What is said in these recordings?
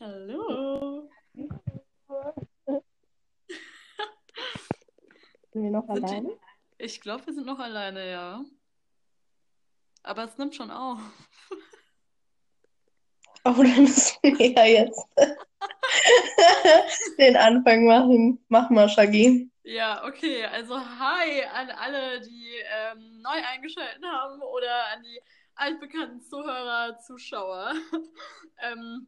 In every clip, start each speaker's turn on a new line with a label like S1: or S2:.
S1: Hallo.
S2: Sind wir noch
S1: Sind die-
S2: alleine?
S1: Ich glaube, wir sind noch alleine, ja. Aber es nimmt schon auf.
S2: Oh, dann müssen wir ja jetzt den Anfang machen. Mach mal, Shaggy.
S1: Ja, okay. Also hi an alle, die ähm, neu eingeschaltet haben oder an die altbekannten Zuhörer, Zuschauer. ähm,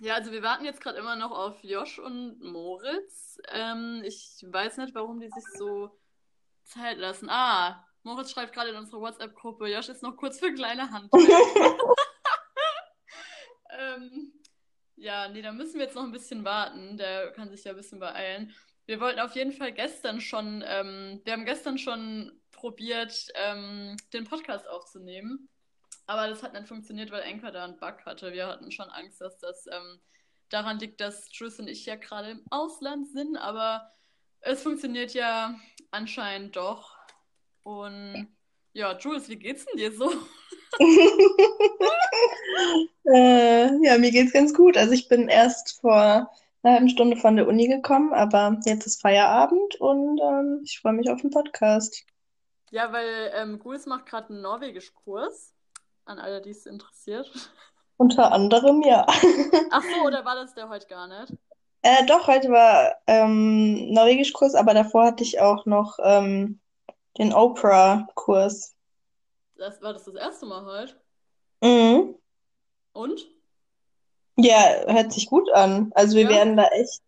S1: ja, also wir warten jetzt gerade immer noch auf Josh und Moritz. Ähm, ich weiß nicht, warum die sich so Zeit lassen. Ah, Moritz schreibt gerade in unsere WhatsApp-Gruppe, Josh ist noch kurz für kleine Handwerk. ähm, ja, nee, da müssen wir jetzt noch ein bisschen warten. Der kann sich ja ein bisschen beeilen. Wir wollten auf jeden Fall gestern schon, ähm, wir haben gestern schon probiert, ähm, den Podcast aufzunehmen. Aber das hat nicht funktioniert, weil Anchor da einen Bug hatte. Wir hatten schon Angst, dass das ähm, daran liegt, dass Jules und ich ja gerade im Ausland sind. Aber es funktioniert ja anscheinend doch. Und ja, Jules, wie geht's denn dir so?
S2: Äh, ja, mir geht's ganz gut. Also ich bin erst vor einer halben Stunde von der Uni gekommen, aber jetzt ist Feierabend und ähm, ich freue mich auf den Podcast.
S1: Ja, weil ähm, Jules macht gerade einen Norwegisch-Kurs. An alle, die es interessiert.
S2: Unter anderem, ja.
S1: Ach so, oder war das der heute gar nicht?
S2: Äh, doch, heute war ähm, Norwegischkurs, aber davor hatte ich auch noch ähm, den Oprah-Kurs.
S1: Das, war das das erste Mal heute?
S2: Mhm.
S1: Und?
S2: Ja, hört sich gut an. Also wir
S1: Ja?
S2: werden da echt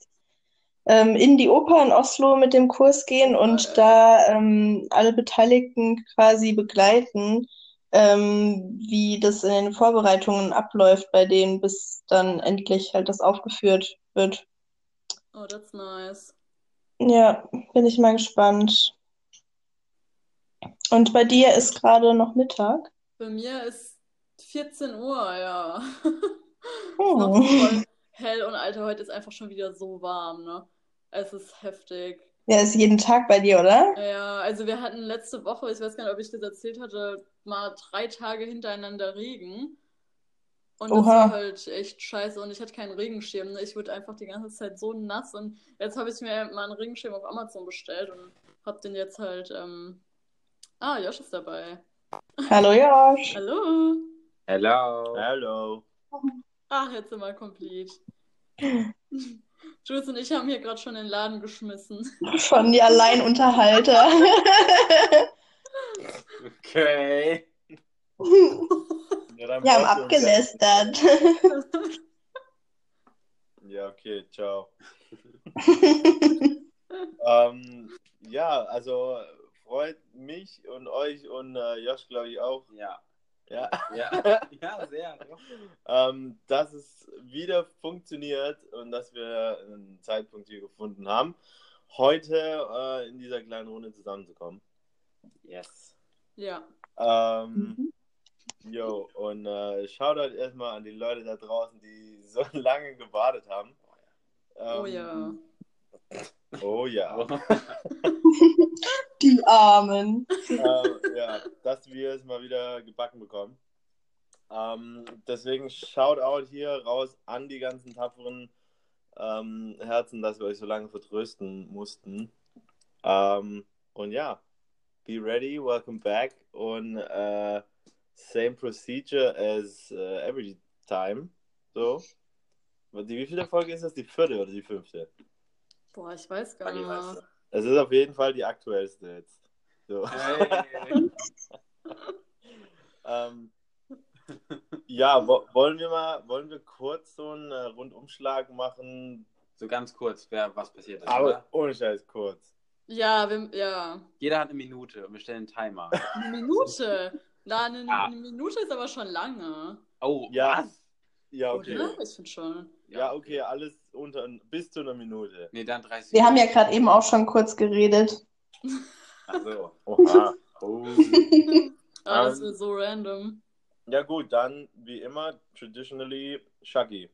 S2: ähm, in die Oper in Oslo mit dem Kurs gehen und
S1: Geil.
S2: da ähm, alle Beteiligten quasi begleiten, ähm, wie das in den Vorbereitungen abläuft bei denen, bis dann endlich halt das aufgeführt wird.
S1: Oh, that's nice.
S2: Ja, bin ich mal gespannt. Und bei dir ist gerade noch Mittag?
S1: Bei mir ist 14 Uhr, ja. Ist noch voll hell und Alter, heute ist einfach schon wieder so warm, ne? Es ist heftig.
S2: Ja, ist jeden Tag bei dir, oder?
S1: Ja, also wir hatten letzte Woche, ich weiß gar nicht, ob ich das erzählt hatte, mal drei Tage hintereinander Regen. Und das
S2: Oha.
S1: war halt echt scheiße und ich hatte keinen Regenschirm. Ne? Ich wurde einfach die ganze Zeit so nass und jetzt habe ich mir mal einen Regenschirm auf Amazon bestellt und hab den jetzt halt. Ähm... Ah, Josh ist dabei.
S2: Hallo Josh.
S1: Hallo.
S3: Hello.
S4: Hello.
S1: Ach, jetzt sind wir complete. Jules und ich haben hier gerade schon den Laden geschmissen.
S2: Schon die Alleinunterhalter.
S3: Okay.
S4: Ja,
S2: Wir haben abgelästert.
S4: Ja, Ja, okay, ciao. ähm, ja, also freut mich und euch und äh, Josh, glaube ich, auch.
S3: Ja.
S4: Ja.
S3: Ja, ja sehr.
S4: ähm, dass es wieder funktioniert und dass wir einen Zeitpunkt hier gefunden haben, heute äh, in dieser kleinen Runde zusammenzukommen.
S3: Yes.
S1: Ja.
S4: Ähm, jo, und äh, Shoutout erstmal an die Leute da draußen, die so lange gewartet haben.
S1: Oh
S4: Ähm,
S1: ja.
S4: Oh ja.
S2: Die Armen.
S4: äh, ja, dass wir es mal wieder gebacken bekommen. Ähm, deswegen Shoutout hier raus an die ganzen tapferen ähm, Herzen, dass wir euch so lange vertrösten mussten. Ähm, und ja, be ready, welcome back und äh, same procedure as äh, every time. So. Die wievielte Folge ist das? Die vierte oder die fünfte?
S1: Boah, ich weiß gar nicht mehr.
S4: Es ist auf jeden Fall die aktuellste jetzt. So.
S3: Hey.
S4: Ähm, ja, wo, wollen wir mal, wollen wir kurz so einen äh, Rundumschlag machen?
S3: So ganz kurz, wer was passiert ist.
S4: Aber
S3: Oder?
S4: ohne Scheiß kurz.
S1: Ja, wir, ja.
S3: Jeder hat eine Minute und wir stellen einen Timer.
S1: Eine Minute. Na, eine,
S3: Ah.
S1: eine Minute ist aber schon lange.
S3: Oh,
S4: Ja.
S3: was?
S4: Ja, okay.
S1: Oder? Ich finde schon.
S4: Ja, okay, alles unter bis zu einer Minute.
S3: Nee, dann 30
S2: Wir haben ja gerade eben auch schon kurz geredet.
S3: Also,
S4: Oha. Oh.
S1: Ah, das
S4: Ähm.
S1: wird so random.
S4: Ja gut, dann wie immer, traditionally Shaggy.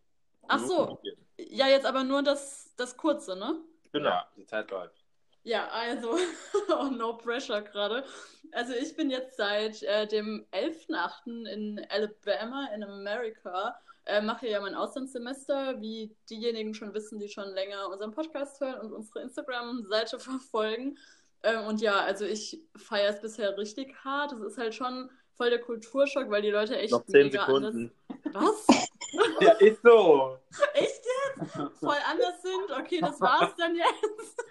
S1: Ach so. Ja, jetzt aber nur das, das kurze, ne?
S4: Genau.
S3: ja, die Zeit läuft.
S1: Ja, also, oh, no pressure gerade. Also ich bin jetzt seit äh, dem 11.8. in Alabama in Amerika. Äh, mache ja mein Auslandssemester, wie diejenigen schon wissen, die schon länger unseren Podcast hören und unsere Instagram-Seite verfolgen. Ähm, und ja, also ich feiere es bisher richtig hart. Es ist halt schon voll der Kulturschock, weil die Leute echt
S4: Noch 10
S1: mega
S4: Sekunden.
S1: anders... Was?
S3: Ja, ist so.
S1: Echt jetzt? Voll anders sind? Okay, das war's dann jetzt.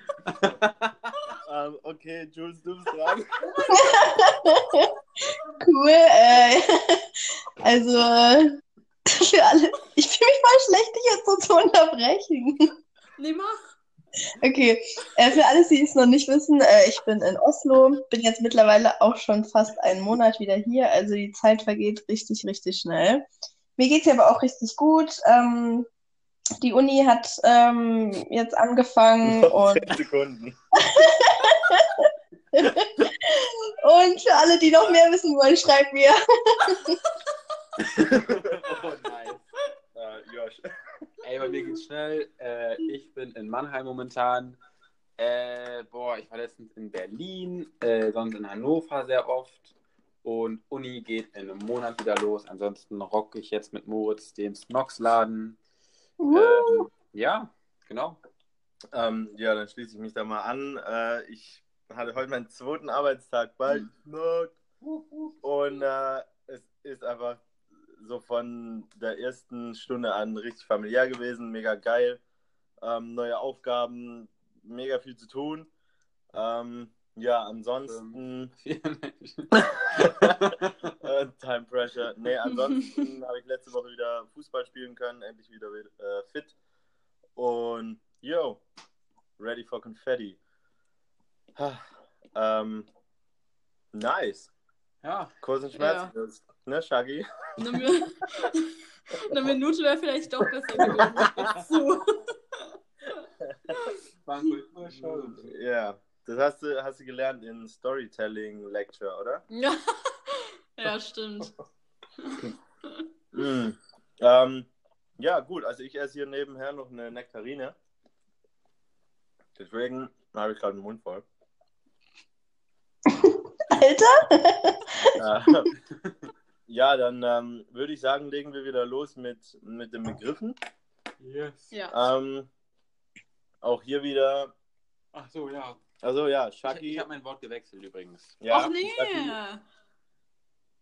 S4: Ähm, okay, Jules, du bist dran.
S2: Cool. Äh, also, für alle. Ich fühle mich voll schlecht, dich jetzt so zu unterbrechen.
S1: Nee, mach.
S2: Okay, äh, für alle, die es noch nicht wissen, äh, ich bin in Oslo, bin jetzt mittlerweile auch schon fast einen Monat wieder hier, also die Zeit vergeht richtig, richtig schnell. Mir geht's hier aber auch richtig gut. Ähm, die Uni hat ähm, jetzt angefangen und,
S4: 10 Sekunden.
S2: und für alle, die noch mehr wissen wollen, schreibt mir.
S3: oh, nice.
S4: Äh, Josh.
S3: Ey, bei mir geht's schnell. Äh, ich bin in Mannheim momentan. Äh, boah, ich war letztens in Berlin, äh, sonst in Hannover sehr oft. Und Uni geht in einem Monat wieder los. Ansonsten rocke ich jetzt mit Moritz den Snox-Laden. Ähm, ja, genau.
S4: Ähm, ja, dann schließe ich mich da mal an. Äh, ich hatte heute meinen zweiten Arbeitstag bei Knock. Und äh, es ist einfach so von der ersten Stunde an richtig familiär gewesen, mega geil. Ähm, neue Aufgaben, mega viel zu tun. Ähm, ja, ansonsten äh, Time Pressure. Nee, ansonsten habe ich letzte Woche wieder Fußball spielen können, endlich wieder äh, fit. Und yo, ready for Confetti. ähm, nice.
S3: Ja,
S4: Kurz und schmerzlos. Ne, Shaggy?
S1: Eine, Mi- Eine Minute wäre vielleicht doch besser gewesen. Zu.
S4: Ja, das hast du, hast du gelernt in Storytelling Lecture, oder?
S1: Ja. ja, stimmt.
S4: Mm. Ähm, ja, gut, also ich esse hier nebenher noch eine Nektarine. Deswegen habe ich gerade den Mund voll.
S2: Alter?
S4: Ja, dann ähm, würde ich sagen, legen wir wieder los mit, mit den Begriffen.
S3: Yes.
S1: Ja.
S4: Ähm, auch hier wieder,
S3: Ach so, ja.
S4: also ja,
S3: Ich,
S4: Shaki.
S3: ich habe mein Wort gewechselt übrigens.
S4: ja,
S1: Ach nee.
S4: Shaki,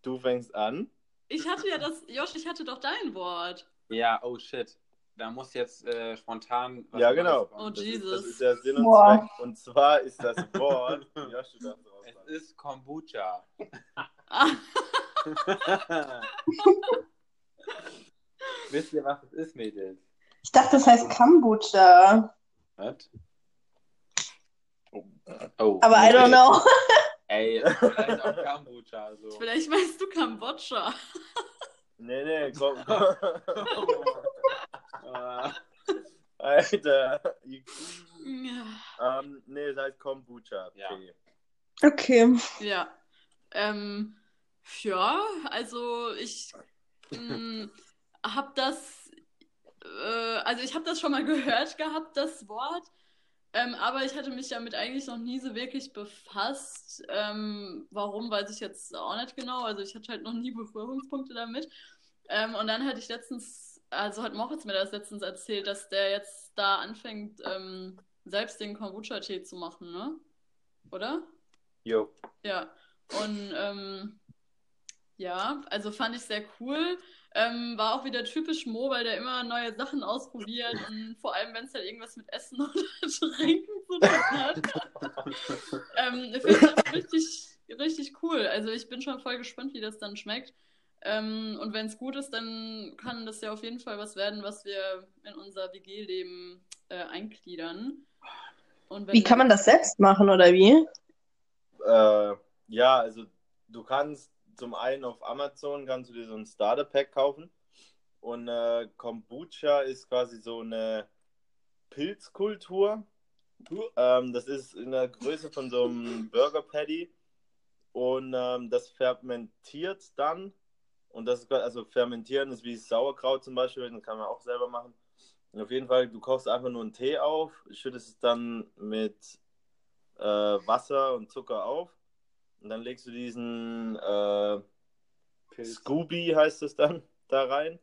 S4: du fängst an.
S1: Ich hatte ja das. Josh, ich hatte doch dein Wort.
S3: Ja, oh shit. Da muss jetzt äh, spontan. was
S4: Ja, genau.
S1: Oh,
S4: Das ist,
S1: Jesus.
S4: das ist der Sinn und
S2: Boah.
S4: Zweck. Und zwar ist das Wort. Josh, du darfst
S3: Es ist Kombucha. Wisst ihr, was es ist, Mädels?
S2: Ich dachte, das heißt Kombucha.
S3: Was? Oh.
S2: Aber I don't know.
S3: Ey, vielleicht auch Kombucha. So.
S1: vielleicht meinst du Kambodscha.
S4: Nee, nee, komm. komm.
S3: Ah,
S4: Alter.
S1: Ja.
S4: ähm, nee, es heißt Kombucha.
S3: Ja.
S2: Okay.
S1: Ja. Ähm, ja, also ich mh, hab das, äh, also ich habe das schon mal gehört gehabt, das Wort, ähm, aber ich hatte mich damit eigentlich noch nie so wirklich befasst. Ähm, warum, weiß ich jetzt auch nicht genau. Also ich hatte halt noch nie Berührungspunkte damit. Ähm, und dann hatte ich letztens, also hat Moritz mir das letztens erzählt, dass der jetzt da anfängt, ähm, selbst den Kombucha-Tee zu machen, ne? Oder?
S4: Jo.
S1: Ja, und ähm, ja, also fand ich sehr cool. Ähm, war auch wieder typisch Mo, weil der immer neue Sachen ausprobiert und vor allem, wenn es halt irgendwas mit Essen oder Trinken zu tun hat. ähm, ich finde das richtig, richtig cool. Also ich bin schon voll gespannt, wie das dann schmeckt. Ähm, und wenn es gut ist, dann kann das ja auf jeden Fall was werden, was wir in unser WG-Leben äh, eingliedern.
S2: Wie kann man das selbst machen, oder wie?
S4: Äh, ja, also du kannst zum einen auf Amazon kannst du dir so ein Starter Pack kaufen und äh, Kombucha ist quasi so eine Pilzkultur. Ähm, das ist in der Größe von so einem Burger Patty und ähm, das fermentiert dann und das ist also fermentieren ist wie Sauerkraut zum Beispiel, das kann man auch selber machen. Und auf jeden Fall, du kochst einfach nur einen Tee auf, schüttest es dann mit äh, Wasser und Zucker auf. Und dann legst du diesen äh, Scooby, heißt es dann, da rein.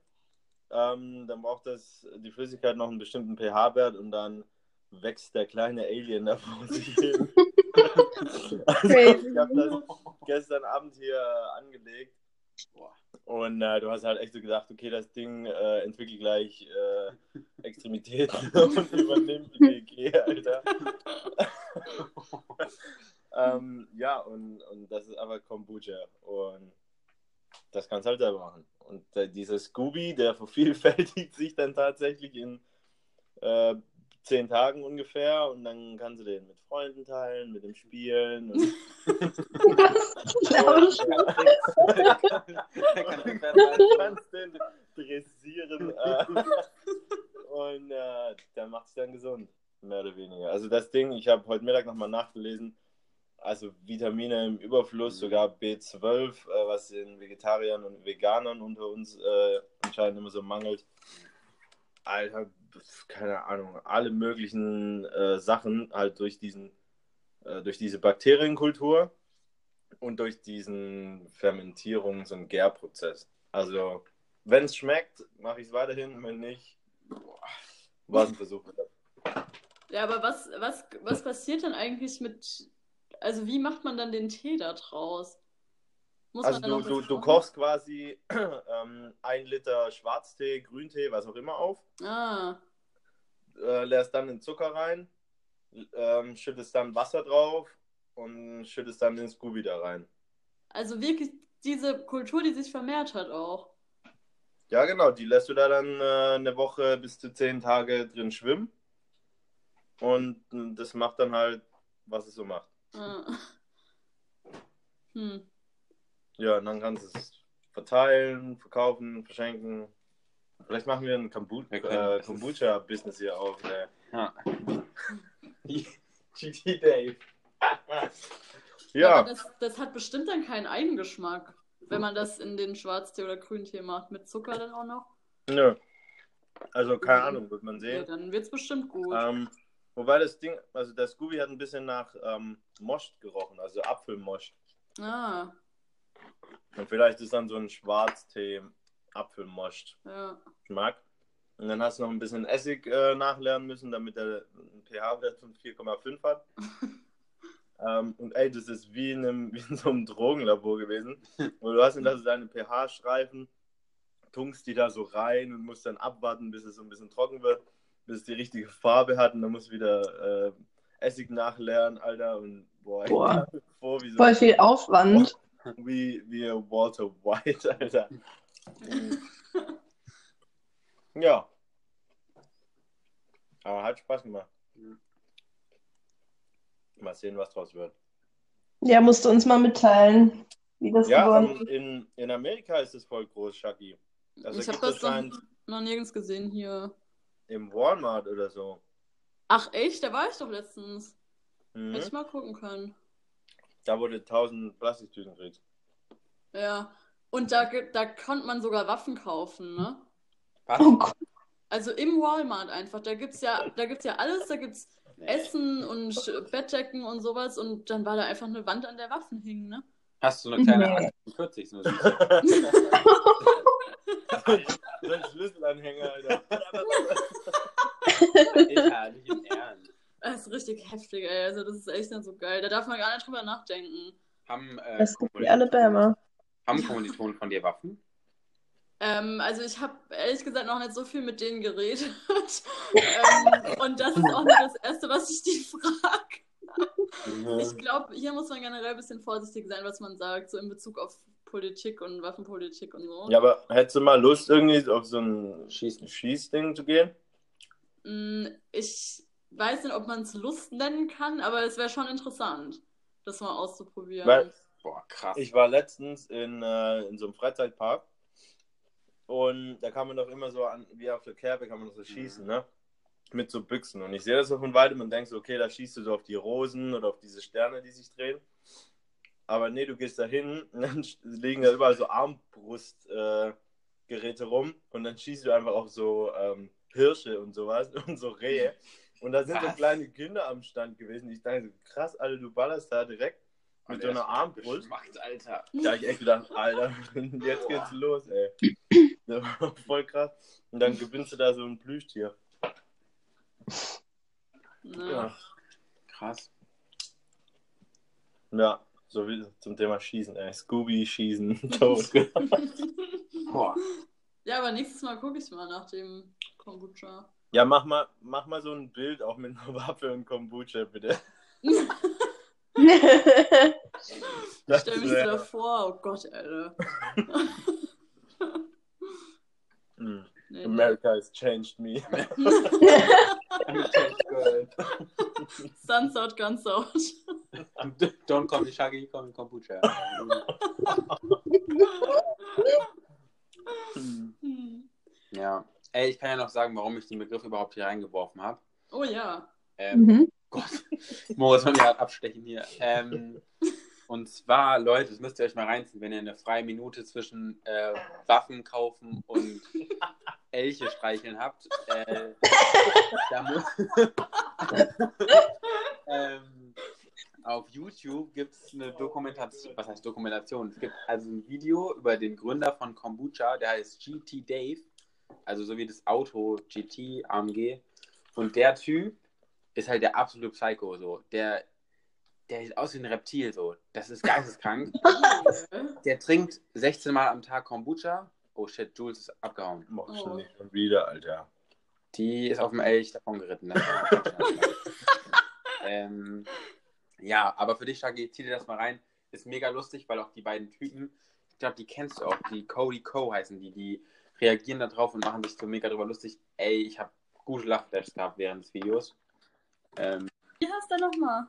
S4: Ähm, dann braucht das die Flüssigkeit noch einen bestimmten pH-Wert und dann wächst der kleine Alien da vor sich hin. also, ich habe das gestern Abend hier angelegt. Und äh, du hast halt echt so gedacht, okay, das Ding äh, entwickelt gleich äh, Extremitäten und übernimmt die WG, Alter. ähm, ja, und, und das ist einfach Kombucha. Und das kannst du halt selber machen. Und äh, dieser Scooby, der vervielfältigt sich dann tatsächlich in äh, zehn Tagen ungefähr und dann kannst du den mit Freunden teilen, mit dem Spielen. Und du kannst den dressieren äh, und äh, dann macht es dann gesund, mehr oder weniger. Also das Ding, ich habe heute Mittag nochmal nachgelesen, also Vitamine im Überfluss, mhm. sogar B12, äh, was den Vegetariern und Veganern unter uns äh, anscheinend immer so mangelt. Alter, keine Ahnung, alle möglichen äh, Sachen halt durch diesen, äh, durch diese Bakterienkultur und durch diesen Fermentierungs- und Gärprozess. Also, wenn es schmeckt, mache ich es weiterhin, wenn nicht, war es ein Versuch.
S1: Ja, aber was, was, was passiert dann eigentlich mit, also wie macht man dann den Tee da draus?
S4: Muss also du, du, du, kochst quasi ähm, ein Liter Schwarztee, Grüntee, was auch immer auf.
S1: Ah.
S4: Äh, lässt dann den Zucker rein, ähm, schüttest dann Wasser drauf und schüttest dann den Scooby da rein.
S1: Also wirklich diese Kultur, die sich vermehrt hat auch.
S4: Ja, genau. Die lässt du da dann äh, eine Woche bis zu zehn Tage drin schwimmen. Und das macht dann halt, was es so macht.
S1: Ah. Hm.
S4: Ja, und dann kannst du es verteilen, verkaufen, verschenken. Vielleicht machen wir ein Kombu äh, Kombucha-Business hier auf. Ne? Ja. GT Dave.
S1: ja. Aber das, das hat bestimmt dann keinen Eigengeschmack, wenn man das in den Schwarztee oder Grüntee macht. Mit Zucker dann auch noch?
S4: Nö. Also keine Ahnung, wird man sehen. Ja,
S1: dann wird es bestimmt gut.
S4: Ähm, wobei das Ding, also der Scooby hat ein bisschen nach ähm, Most gerochen, also Apfelmost.
S1: Ah.
S4: Und vielleicht ist dann so ein Schwarztee Apfelmost
S1: ja.
S4: Geschmack. Und dann hast du noch ein bisschen Essig äh, nachlernen müssen, damit er einen pH-Wert von 4,5 hat. ähm, und ey, das ist wie in, einem, wie in so einem Drogenlabor gewesen. Und du hast dann also deine pH-Streifen, tunkst die da so rein und musst dann abwarten, bis es so ein bisschen trocken wird, bis es die richtige Farbe hat. Und dann musst du wieder äh, Essig nachlernen, Alter. Und boah,
S2: boah. Vor, wie so Voll viel Aufwand.
S4: Wie, wie Walter White, Alter. ja. Aber hat Spaß gemacht. Mal sehen, was draus wird.
S2: Ja, musst du uns mal mitteilen, wie das
S4: ja, geworden ist. In, in Amerika ist es voll groß, Shaki.
S1: Also ich habe das noch, noch nirgends gesehen hier.
S4: Im Walmart oder so.
S1: Ach echt? Da war ich doch letztens. Mhm. Hätte ich mal gucken können.
S4: Da wurde 1000 Plastiktüten gekriegt.
S1: Ja. Und da, da konnte man sogar Waffen kaufen, ne?
S4: Was? Oh
S1: also im Walmart einfach. Da gibt's ja, da gibt's ja alles, da gibt's Essen und Bettdecken und sowas und dann war da einfach eine Wand, an der Waffen hingen, ne?
S3: Hast du eine kleine nee. 40 so
S4: so ein Schlüsselanhänger, Alter.
S3: ja, nicht im Ernst.
S1: Das ist richtig heftig, ey. Also das ist echt nicht so geil. Da darf man gar nicht drüber nachdenken.
S3: Haben, äh,
S2: das ist wie Alabama.
S3: Haben Kommilitonen von dir Waffen?
S1: Ähm, also ich habe ehrlich gesagt noch nicht so viel mit denen geredet. ähm, und das ist auch nicht das Erste, was ich die frage. Ich glaube, hier muss man generell ein bisschen vorsichtig sein, was man sagt, so in Bezug auf Politik und Waffenpolitik und so.
S4: Ja, aber hättest du mal Lust, irgendwie auf so ein Schieß Schießding zu gehen?
S1: Mm, ich weiß nicht, ob man es Lust nennen kann, aber es wäre schon interessant, das mal auszuprobieren.
S4: Weil, boah, krass. Ich war letztens in, äh, in so einem Freizeitpark und da kann man doch immer so an, wie auf der Kerbe kann man doch so schießen, ne? Mit so Büchsen. Und ich sehe das so von weitem und denke so, okay, da schießt du so auf die Rosen oder auf diese Sterne, die sich drehen. Aber nee, du gehst da hin und dann liegen da überall so Armbrustgeräte äh, rum und dann schießt du einfach auf so ähm, Hirsche und sowas und so Rehe. Und da sind so
S3: Was?
S4: kleine Kinder am Stand gewesen. Ich dachte, so, krass, Alter, du ballerst da direkt mit
S3: Und
S4: so
S3: er
S4: einer Armbrust.
S3: Geschmackt, Alter.
S4: Da hab ich echt gedacht, Alter, jetzt geht's los, ey. Das war voll krass. Und dann gewinnst du da so ein Plüschtier. Ja.
S3: Krass.
S4: Ja, so wie zum Thema Schießen, ey. Scooby schießen, tot.
S3: Boah.
S1: Ja, aber nächstes Mal gucke ich mal nach dem Kombucha.
S4: Ja, mach mal, mach mal so ein Bild auch mit einer Waffe und Kombucha, bitte. Das
S1: Stell mich so davor. Oh Gott, Alter.
S4: Mm.
S1: Nee,
S4: America has changed me.
S1: Suns out, guns out.
S3: Don't call me Shaggy, call me Kombucha.
S1: Hm.
S3: ja. Ey, ich kann ja noch sagen, warum ich den Begriff überhaupt hier reingeworfen habe.
S1: Oh ja.
S3: Ähm,
S2: Mhm.
S3: Gott, Moritz soll mir gerade abstechen hier. Ähm, und zwar, Leute, das müsst ihr euch mal reinziehen, wenn ihr eine freie Minute zwischen äh, Waffen kaufen und Elche streicheln habt. Äh, ähm, auf YouTube gibt es eine Dokumentation, was heißt Dokumentation? Es gibt also ein Video über den Gründer von Kombucha, der heißt GT Dave, also so wie das Auto GT AMG. Und der Typ ist halt der absolute Psycho, so. Der, der sieht aus wie ein Reptil, so. Das ist geisteskrank. Der trinkt 16 Mal am Tag Kombucha. Oh shit, Jules ist abgehauen.
S4: Mach
S1: Oh.
S4: schon nicht schon wieder, Alter.
S3: Die ist auf dem Elch davon geritten. Ähm, ja, aber für dich, Shaggy, zieh dir das mal rein. Ist mega lustig, weil auch die beiden Typen, ich glaube, die kennst du auch, die Cody Co heißen die, die reagieren da drauf und machen sich so mega drüber lustig. Ey, ich habe gute Lachflashs gehabt während des Videos. Ähm,
S1: Wie heißt der nochmal?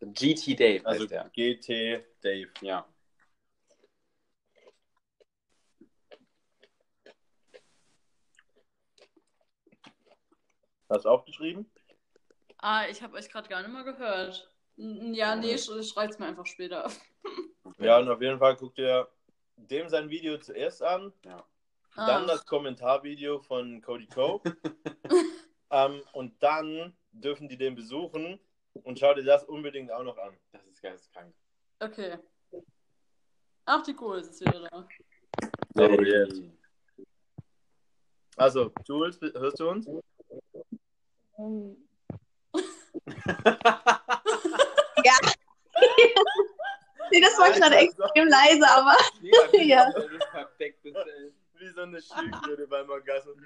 S3: GT Dave
S4: Also
S3: heißt der.
S4: GT Dave.
S3: Ja.
S4: Hast du aufgeschrieben?
S1: Ah, ich habe euch gerade gar nicht mal gehört. Ja, nee, sch schreibt's mir einfach später.
S4: Ja, und auf jeden Fall guckt ihr dem sein Video zuerst an, dann
S1: Ah.
S4: das Kommentarvideo von Cody Co. ähm, und dann dürfen die den besuchen und schau dir das unbedingt auch noch an.
S3: Das ist geisteskrank.
S1: Okay. Ach, die Kohl ist wieder da.
S4: So, jetzt. Also, Jules, hörst du uns?
S2: Nee, das war gerade extrem leise, aber Ja.
S3: Das ist perfekt. Das ist,
S4: Wie so eine Schildkröte beim Orgasmus.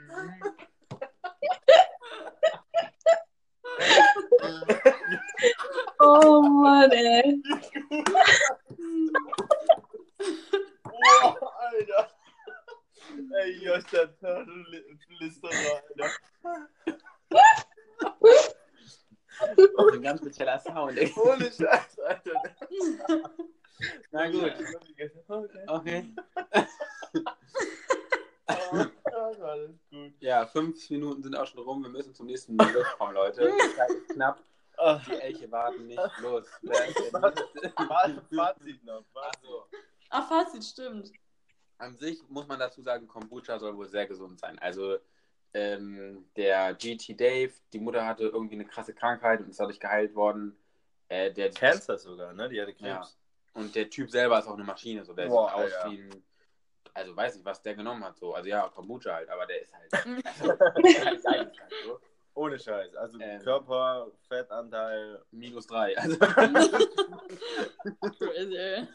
S2: oh Mann, ey.
S4: Boah, Alter. Ey, Josh, der Turtle-Flüsterer, Alter.
S3: auch ein ganz spezieller Sound. ey.
S4: Ohne Scheiß, Alter.
S3: Na gut.
S4: Okay.
S3: Okay.
S4: Ja, alles gut.
S3: Ja, fünf Minuten sind auch schon rum. Wir müssen zum nächsten Begriff kommen, Leute. Die Zeit ist knapp.
S4: Ah,
S3: Die Elche warten nicht. Los. Der Nächste?
S4: Fazit noch.
S3: Ach
S4: Fazit.
S3: so.
S1: Ah, Fazit, stimmt.
S3: An sich muss man dazu sagen, Kombucha soll wohl sehr gesund sein. Also ähm, der GT Dave, die Mutter hatte irgendwie eine krasse Krankheit und ist dadurch geheilt worden. Äh, der
S4: Cancer sogar, ne? Die hatte Krebs.
S3: Und der Typ selber ist auch eine Maschine, so der
S4: Boah,
S3: sieht aus
S4: Alter.
S3: wie ein, also weiß nicht, was der genommen hat, so. Also ja, Kombucha halt, aber der ist halt, also, der ist halt geisteskrank, so.
S4: Ohne Scheiß. Also
S3: Ähm.
S4: Körper, Fettanteil.
S3: minus drei. Also,
S1: Crazy, ey.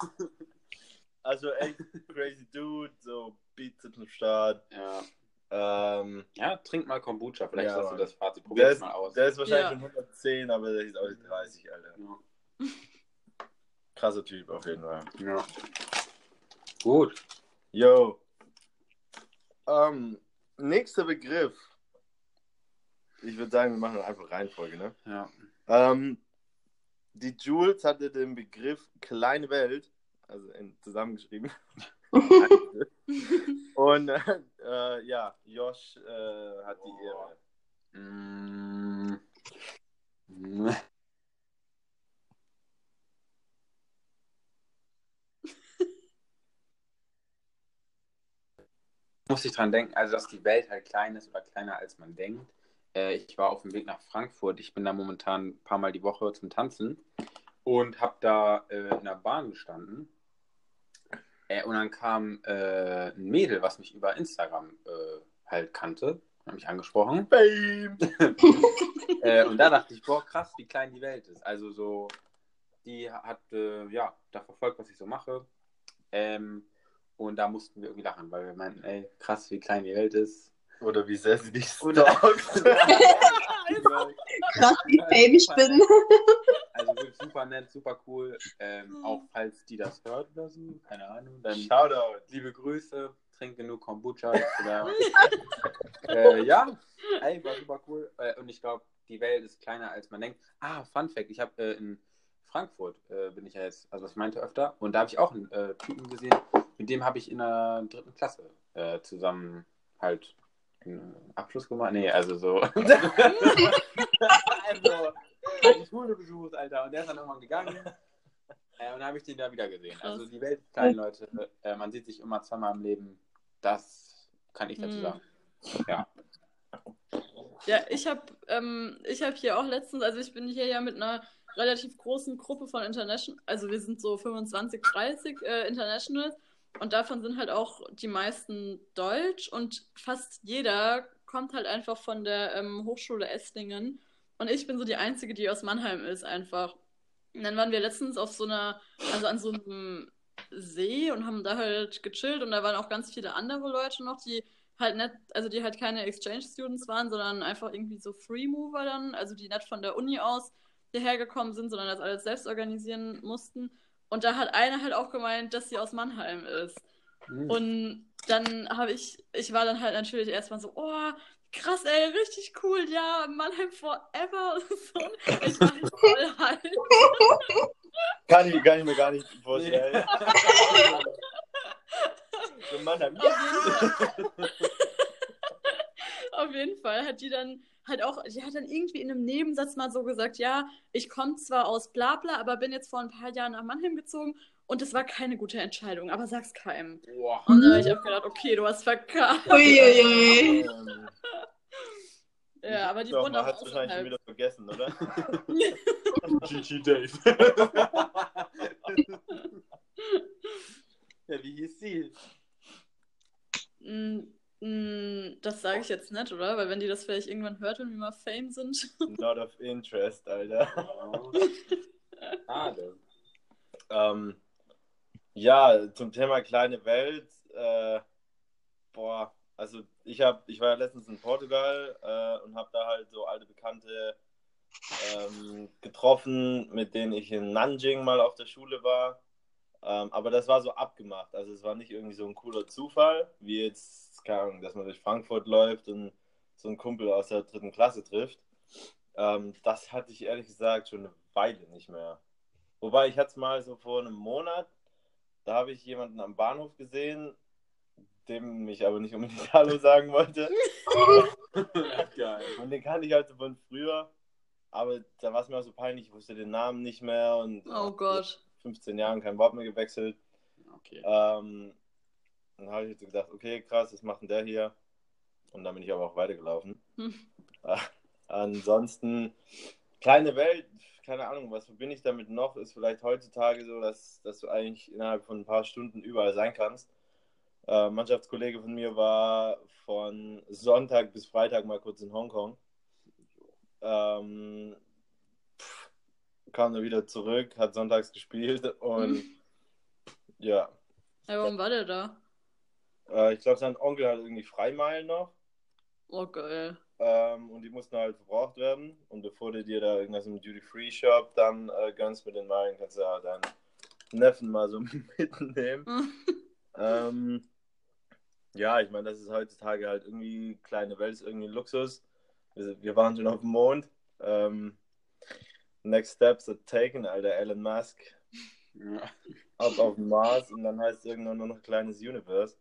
S4: Also echt crazy Dude, so Bizeps am Start.
S3: ja.
S4: Ähm,
S3: ja, trink mal Kombucha, vielleicht
S4: Ja,
S3: hast du das Fazit,
S4: der,
S3: probier es
S4: ist,
S3: mal aus.
S4: der ist wahrscheinlich
S1: Ja.
S4: schon 110, aber der sieht aus wie 30, Alter.
S3: Ja.
S4: Krasser Typ auf jeden Fall.
S3: ja. Gut.
S4: Yo. Ähm, nächster Begriff. Ich würde sagen, wir machen einfach Reihenfolge, ne?
S3: Ja.
S4: Ähm, die Jules hatte den Begriff kleine Welt, also in, zusammengeschrieben. Und äh, äh, ja, Josh äh, hat die Ehre.
S3: Mm. Muss ich dran denken, also dass die Welt halt klein ist oder kleiner als man denkt. Äh, ich war auf dem Weg nach Frankfurt. Ich bin da momentan ein paar Mal die Woche zum Tanzen und habe da äh, in der Bahn gestanden. Äh, und dann kam äh, ein Mädel, was mich über Instagram äh, halt kannte, hat mich angesprochen.
S4: Bam.
S3: Äh, und da dachte ich, boah, krass, wie klein die Welt ist. Also so, die hat, ja, da verfolgt, was ich so mache. Ähm, und da mussten wir irgendwie lachen, weil wir meinten, ey, krass, wie klein die Welt ist.
S4: Oder wie sehr sie dich stalkt.
S2: Krass, wie fame ich bin.
S3: Also super nett, super cool. Ähm, auch falls die das hört oder so, keine Ahnung. Dann
S4: Shoutout.
S3: liebe Grüße, trink genug Kombucha. Oder, äh, ja, ey, war super cool. Äh, und ich glaube, die Welt ist kleiner, als man denkt. Ah, Fun Fact, ich habe äh, in Frankfurt, äh, bin ich ja jetzt, also was ich meinte öfter, und da habe ich auch einen äh, Typen gesehen, mit dem habe ich in der dritten Klasse äh, zusammen halt einen Abschluss gemacht. Nee, also so. also, die Schule besucht, Alter, und der ist dann irgendwann gegangen. Äh, und dann habe ich den da wieder gesehen.
S1: Krass.
S3: Also die Welt ist klein, Leute. Äh, man sieht sich immer zweimal im Leben. Das kann ich dazu
S1: Hm.
S3: sagen. Ja.
S1: Ja, ich habe ähm, ich hab hier auch letztens, also ich bin hier ja mit einer relativ großen Gruppe von International, also wir sind so 25, 30 äh, Internationals und davon sind halt auch die meisten Deutsch und fast jeder kommt halt einfach von der ähm, Hochschule Esslingen und ich bin so die Einzige, die aus Mannheim ist einfach. Und dann waren wir letztens auf so einer, also an so einem See und haben da halt gechillt und da waren auch ganz viele andere Leute noch, die halt nicht, also die halt keine Exchange Students waren, sondern einfach irgendwie so Free Mover dann, also die nicht von der Uni aus hierher gekommen sind, sondern das alles selbst organisieren mussten. Und da hat eine halt auch gemeint, dass sie aus Mannheim ist.
S3: Hm.
S1: Und dann habe ich, ich war dann halt natürlich erstmal so, oh, krass, ey, richtig cool, ja, Mannheim forever und so. Ich war halt voll halt.
S4: Kann ich, kann ich mir gar nicht vorstellen. so Mann, ja.
S1: Auf jeden Fall hat die dann halt auch, die hat dann irgendwie in einem Nebensatz mal so gesagt, ja, ich komme zwar aus Blabla, aber bin jetzt vor ein paar Jahren nach Mannheim gezogen und es war keine gute Entscheidung, aber sag's keinem.
S3: Boah.
S1: Und dann habe ich auch gedacht, okay, du hast verkackt.
S2: Uiuiui.
S1: Ja, aber die
S4: Doch, man
S1: auch
S4: hat es wahrscheinlich schon wieder vergessen, oder?
S3: GG Dave. ja, wie hieß sie?
S1: Mm, Das sage ich jetzt nicht, oder? Weil wenn die das vielleicht irgendwann hört, wenn wir mal Fame sind.
S4: Not of interest, Alter.
S3: Schade.
S4: Ähm, ja, zum Thema kleine Welt. Äh, boah, also ich habe, ich war ja letztens in Portugal äh, und habe da halt so alte Bekannte ähm, getroffen, mit denen ich in Nanjing mal auf der Schule war. Ähm, aber das war so abgemacht. Also es war nicht irgendwie so ein cooler Zufall, wie jetzt, keine Ahnung, dass man durch Frankfurt läuft und so einen Kumpel aus der dritten Klasse trifft. Ähm, das hatte ich ehrlich gesagt schon eine Weile nicht mehr. Wobei ich hatte es mal so vor einem Monat, da habe ich jemanden am Bahnhof gesehen, dem ich aber nicht unbedingt Hallo sagen wollte.
S3: Geil.
S4: Und den kannte ich halt so von früher. Aber da war es mir auch so peinlich, ich wusste den Namen nicht mehr und
S1: Oh Gott.
S4: 15 Jahren kein Wort mehr gewechselt.
S3: Okay.
S4: Ähm, dann habe ich jetzt gedacht, okay, krass, was macht denn der hier? Und dann bin ich aber auch weitergelaufen.
S1: Hm.
S4: Äh, ansonsten, kleine Welt, keine Ahnung, was verbinde ich damit noch? Ist vielleicht heutzutage so, dass, dass du eigentlich innerhalb von ein paar Stunden überall sein kannst. Äh, Mannschaftskollege von mir war von Sonntag bis Freitag mal kurz in Hongkong. Ähm, kam dann wieder zurück, hat sonntags gespielt und ja,
S1: Ja, warum war der da?
S4: äh, ich glaube, sein Onkel hat irgendwie Freimeilen noch.
S1: Oh, geil.
S4: Ähm, und die mussten halt verbraucht werden. Und bevor du dir da irgendwas im Duty-Free-Shop dann äh, gönnst mit den Meilen, kannst du ja deinen Neffen mal so mitnehmen.
S1: Hm.
S4: Ähm, ja, ich meine, das ist heutzutage halt irgendwie, kleine Welt ist irgendwie ein Luxus. Wir, wir waren schon auf dem Mond. Ähm, next steps are taken, Alter, Elon Musk.
S3: Ja.
S4: Ab auf den Mars und dann heißt es irgendwann nur noch kleines Universe.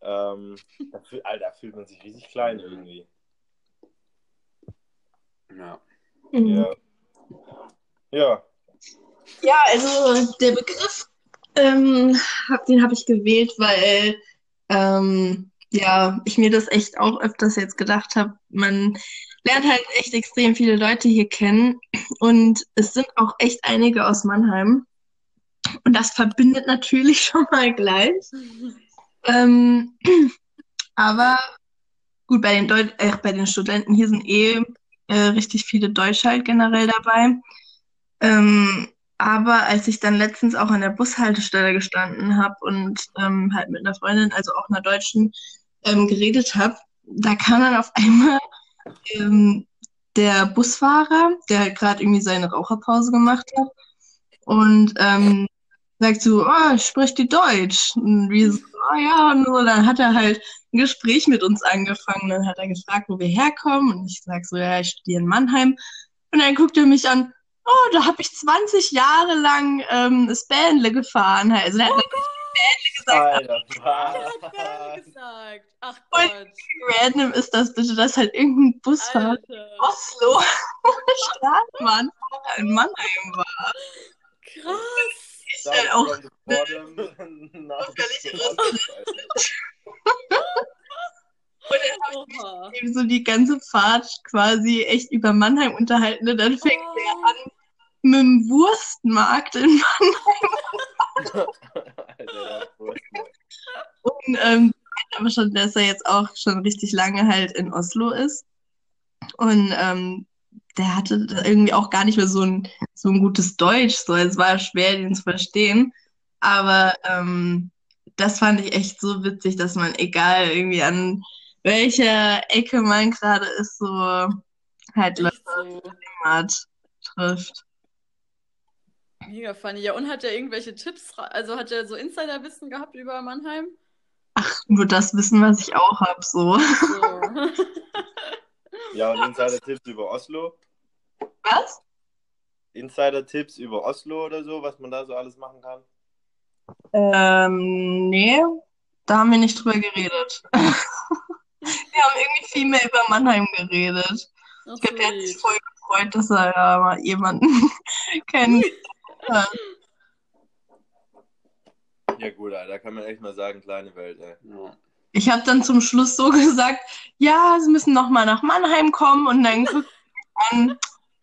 S4: Ähm, da fühl, Alter, fühlt man sich richtig klein irgendwie.
S3: ja.
S2: Mhm.
S4: Ja. Ja,
S2: Ja, also der Begriff, ähm, hab, den habe ich gewählt, weil ähm, ja, ich mir das echt auch öfters jetzt gedacht habe. Man lernt halt echt extrem viele Leute hier kennen und es sind auch echt einige aus Mannheim. Und das verbindet natürlich schon mal gleich. Ähm, aber gut, bei den, Deu äh, bei den Studenten hier sind eh äh, richtig viele Deutsche halt generell dabei. Ähm, aber als ich dann letztens auch an der Bushaltestelle gestanden habe und ähm, halt mit einer Freundin, also auch einer Deutschen, ähm, geredet habe, da kam dann auf einmal ähm, der Busfahrer, der gerade irgendwie seine Raucherpause gemacht hat und ähm, sagt so, oh, spricht die Deutsch? Und wir so, oh ja, und so, dann hat er halt ein Gespräch mit uns angefangen, dann hat er gefragt, wo wir herkommen und ich sag so, ja, ich studiere in Mannheim und dann guckt er mich an, oh, da habe ich 20 Jahre lang ähm, das Bändle gefahren. Also der oh hat Bändle gesagt. Alter,
S1: was? Gesagt. Ach Gott. Und
S2: wie random ist das bitte, dass halt irgendein Busfahrer in Oslo Straßenbahnfahrer in Mannheim war.
S1: Krass.
S2: Ich halt auch Und dann habe ich eben so die ganze Fahrt quasi echt über Mannheim unterhalten. Und dann fängt oh. er an mit dem Wurstmarkt in Mannheim. Ähm, aber schon, dass er jetzt auch schon richtig lange halt in Oslo ist. Und ähm, der hatte irgendwie auch gar nicht mehr so ein, so ein gutes Deutsch. So, es war schwer, den zu verstehen. Aber ähm, das fand ich echt so witzig, dass man, egal irgendwie an welcher Ecke man gerade ist, so halt Leute so. trifft.
S1: Mega funny. Ja, und hat er irgendwelche Tipps, also hat er so Insiderwissen gehabt über Mannheim?
S2: Ach, nur das Wissen, was ich auch habe, so. so.
S4: ja, und Insider-Tipps über Oslo?
S2: Was?
S4: Insider-Tipps über Oslo oder so, was man da so alles machen kann?
S2: Ähm, nee, da haben wir nicht drüber geredet. Wir haben irgendwie viel mehr über Mannheim geredet. Ach, ich glaube, er hat sich voll gefreut, dass er ja mal jemanden kennt.
S4: Ja gut, da kann man echt mal sagen, kleine Welt, ey. Ja.
S2: Ich habe dann zum Schluss so gesagt, ja, sie müssen noch mal nach Mannheim kommen und dann guckt an,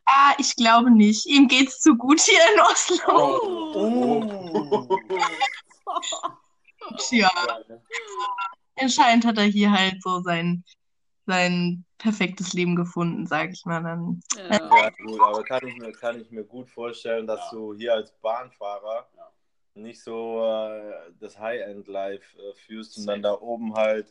S2: ah, ich glaube nicht. Ihm geht's zu gut hier in Oslo. Oh. oh. ja anscheinend hat er hier halt so sein, sein perfektes Leben gefunden, sag ich mal. Dann,
S4: ja. ja, gut, aber kann ich, mir, kann ich mir gut vorstellen, dass ja. du hier als Bahnfahrer. Nicht so äh, das High-End-Life äh, führst und dann da oben halt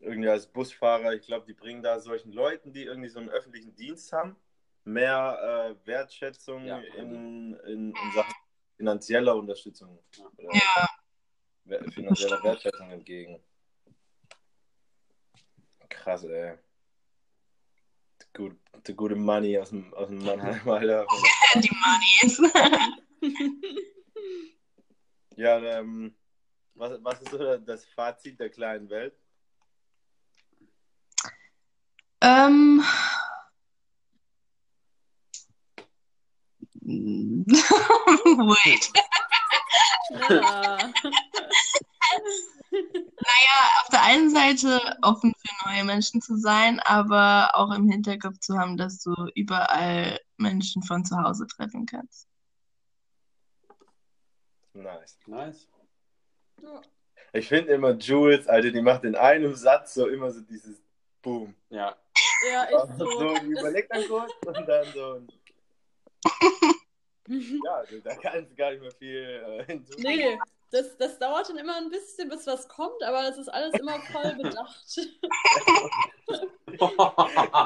S4: irgendwie als Busfahrer, ich glaube, die bringen da solchen Leuten, die irgendwie so einen öffentlichen Dienst haben, mehr äh, Wertschätzung in, in, in, Sachen finanzieller Unterstützung
S2: ja.
S4: finanzieller Wertschätzung entgegen. Krass, ey. Gut, die gute Money aus dem, aus dem Mannheim, Alter.
S2: die Moneys.
S4: ja, ähm, was, was ist so das Fazit der kleinen Welt?
S2: Ähm. Wait. Ja. Naja, auf der einen Seite offen für neue Menschen zu sein, aber auch im Hinterkopf zu haben, dass du überall Menschen von zu Hause treffen kannst.
S4: Nice. Nice. Ich finde immer Jules, Alter, die macht in einem Satz so immer so dieses Boom.
S1: Ja. Ja, ist
S4: so. so die überlegt dann kurz und dann so. ja, da kannst du gar nicht mehr viel äh, hinzufügen.
S1: Nee, das, das dauert dann immer ein bisschen, bis was kommt, aber das ist alles immer voll bedacht.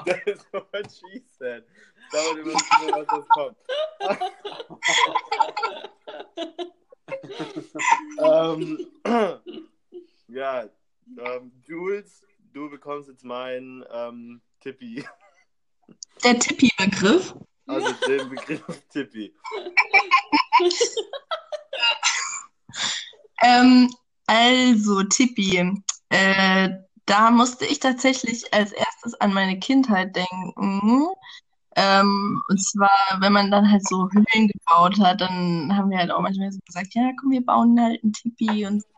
S4: das ist what she said. Dauert immer ein bisschen, was das kommt. ähm, ja, ähm, Jules, du bekommst jetzt meinen ähm, Tippi.
S2: Der Tippi-Begriff?
S4: Also den Begriff Tippi.
S2: Ähm, also, Tippi. Äh, da musste ich tatsächlich als erstes an meine Kindheit denken. Ähm, und zwar, wenn man dann halt so Höhlen gebaut hat, dann haben wir halt auch manchmal so gesagt, ja, komm, wir bauen halt ein Tipi und so.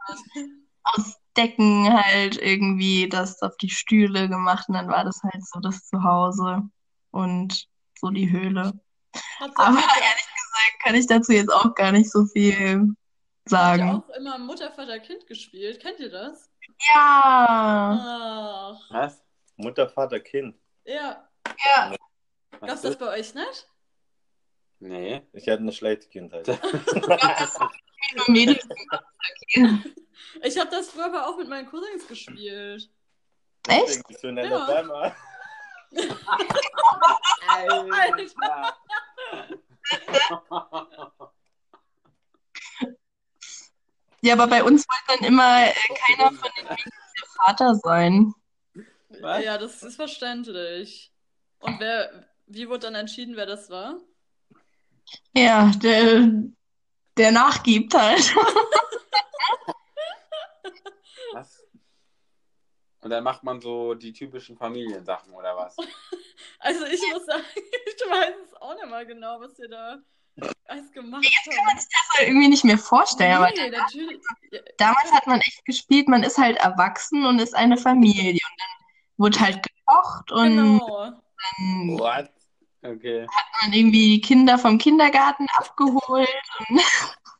S2: Aus Decken halt irgendwie das auf die Stühle gemacht und dann war das halt so das Zuhause und so die Höhle. Aber ehrlich gesagt kann ich dazu jetzt auch gar nicht so viel sagen.
S1: auch immer Mutter, Vater, Kind gespielt? Kennt ihr das?
S2: Ja,
S1: Ach,
S3: Was?
S4: Mutter, Vater, Kind.
S1: ja.
S2: ja.
S1: Gab's das bei euch nicht?
S3: Nee.
S4: Ich hatte eine schlechte Kindheit.
S1: Ich habe das früher aber auch mit meinen Cousins gespielt.
S2: Echt?
S4: Deswegen bist du in der
S1: Ja.
S4: Alabama.
S2: Ja, aber bei uns wollte dann immer äh, keiner von den Mädels der Vater sein.
S3: Was?
S1: Ja, das ist verständlich. Und wer, wie wurde dann entschieden, wer das war?
S2: Ja, der, der nachgibt halt.
S3: Was? Und dann macht man so die typischen Familiensachen oder was?
S1: Also ich muss sagen, ich weiß es auch nicht mal genau, was ihr da alles gemacht
S2: Jetzt kann man
S1: habt.
S2: sich das halt irgendwie nicht mehr vorstellen, aber
S1: Nee, natürlich. Ja,
S2: damals hat man echt gespielt, man ist halt erwachsen und ist eine Familie. Und dann wurde halt gekocht und
S1: Genau.
S2: dann
S4: What?
S3: Okay.
S2: hat man irgendwie die Kinder vom Kindergarten abgeholt. Und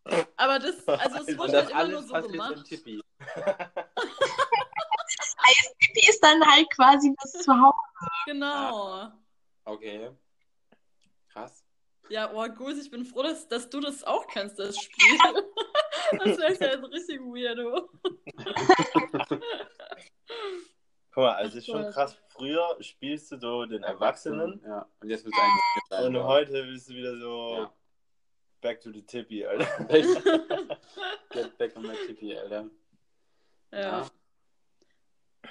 S1: Aber das, also es
S4: Und
S1: wurde halt
S3: das
S1: immer nur so
S3: passiert im
S1: gemacht.
S3: Tippi.
S2: Ist dann halt quasi das Zuhause.
S1: Genau.
S3: Okay. Krass.
S1: Ja, oh, Gus, ich bin froh, dass, dass du das auch kennst, das Spiel. das wäre ja jetzt richtig weirdo.
S4: Guck mal, also ist
S1: Ach
S4: schon krass. Früher spielst du so den Erwachsenen
S3: Ja. Und jetzt wird es eigentlich
S4: und heute bist du wieder so
S3: Ja.
S4: back to the tippy, Alter.
S3: Get back on my Tippi, Alter.
S1: Ja.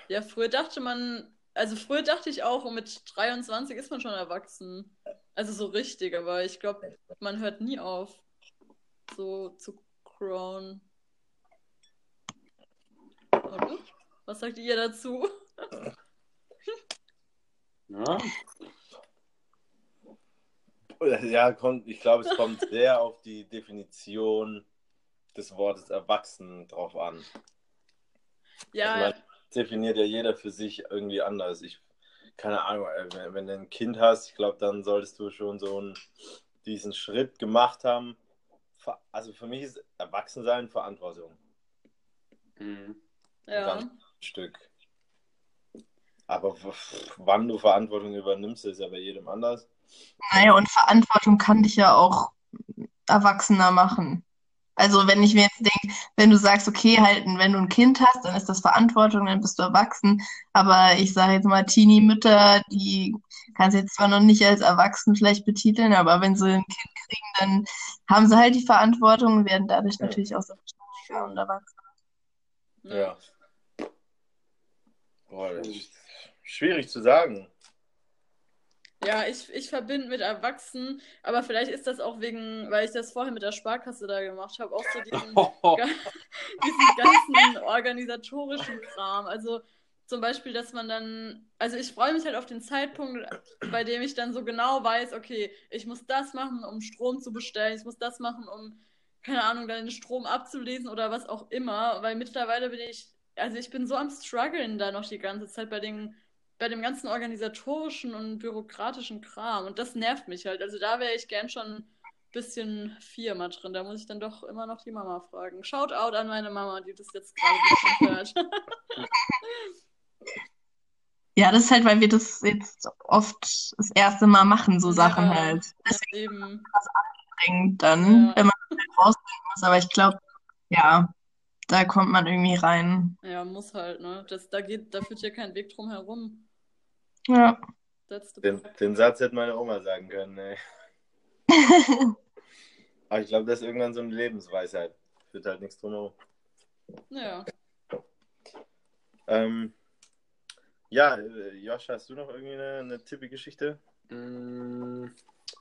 S1: Ja, früher dachte man, also früher dachte ich auch, mit 23 ist man schon erwachsen. Also so richtig, aber ich glaube, man hört nie auf, so zu crown. Oder? Was sagt ihr dazu?
S3: Ja.
S4: Ja, kommt, ich glaube, es kommt sehr auf die Definition des Wortes erwachsen drauf an.
S1: Ja,
S4: Ich meine, definiert ja jeder für sich irgendwie anders. Ich, keine Ahnung, äh, wenn, wenn du ein Kind hast, ich glaube, dann solltest du schon so einen, diesen Schritt gemacht haben. Also für mich ist Erwachsensein Verantwortung.
S3: Mhm.
S1: ja.
S4: Ganz- Stück. Aber wann du Verantwortung übernimmst, ist ja bei jedem anders.
S2: Naja, und Verantwortung kann dich ja auch erwachsener machen. Also wenn ich mir jetzt denke, wenn du sagst, okay, halt, wenn du ein Kind hast, dann ist das Verantwortung, dann bist du erwachsen. Aber ich sage jetzt mal, Teenie-Mütter, die kannst du jetzt zwar noch nicht als erwachsen vielleicht betiteln, aber wenn sie ein Kind kriegen, dann haben sie halt die Verantwortung und werden dadurch
S4: Ja.
S2: natürlich auch selbstständiger und erwachsen.
S4: Ja. Boah, das ist schwierig zu sagen.
S1: Ja, ich, ich verbinde mit Erwachsenen, aber vielleicht ist das auch wegen, weil ich das vorher mit der Sparkasse da gemacht habe, auch so diesen, diesen ganzen organisatorischen Kram. Also zum Beispiel, dass man dann, also ich freue mich halt auf den Zeitpunkt, bei dem ich dann so genau weiß, okay, ich muss das machen, um Strom zu bestellen, ich muss das machen, um, keine Ahnung, dann den Strom abzulesen oder was auch immer, weil mittlerweile bin ich, also ich bin so am struggeln da noch die ganze Zeit bei den bei dem ganzen organisatorischen und bürokratischen Kram. Und das nervt mich halt. Also da wäre ich gern schon ein bisschen Firma drin. Da muss ich dann doch immer noch die Mama fragen. Shoutout an meine Mama, die das jetzt gerade hört.
S2: Ja, das ist halt, weil wir das jetzt oft das erste Mal machen, so Sachen
S1: Ja,
S2: halt.
S1: Das eben.
S2: Deswegen dann,
S1: Ja.
S2: wenn man halt rausfinden muss. Aber ich glaube, ja, da kommt man irgendwie rein.
S1: Ja, muss halt, ne? Das, da geht, da führt ja kein Weg drum herum.
S2: Ja.
S1: That's the
S4: Den, den Satz hätte meine Oma sagen können, ey. Aber ich glaube, das ist irgendwann so eine Lebensweisheit. Führt halt nichts drumherum.
S1: Ja.
S4: Ähm, ja, äh, Josh, hast du noch irgendwie eine, eine Tippi-Geschichte?
S3: Mm,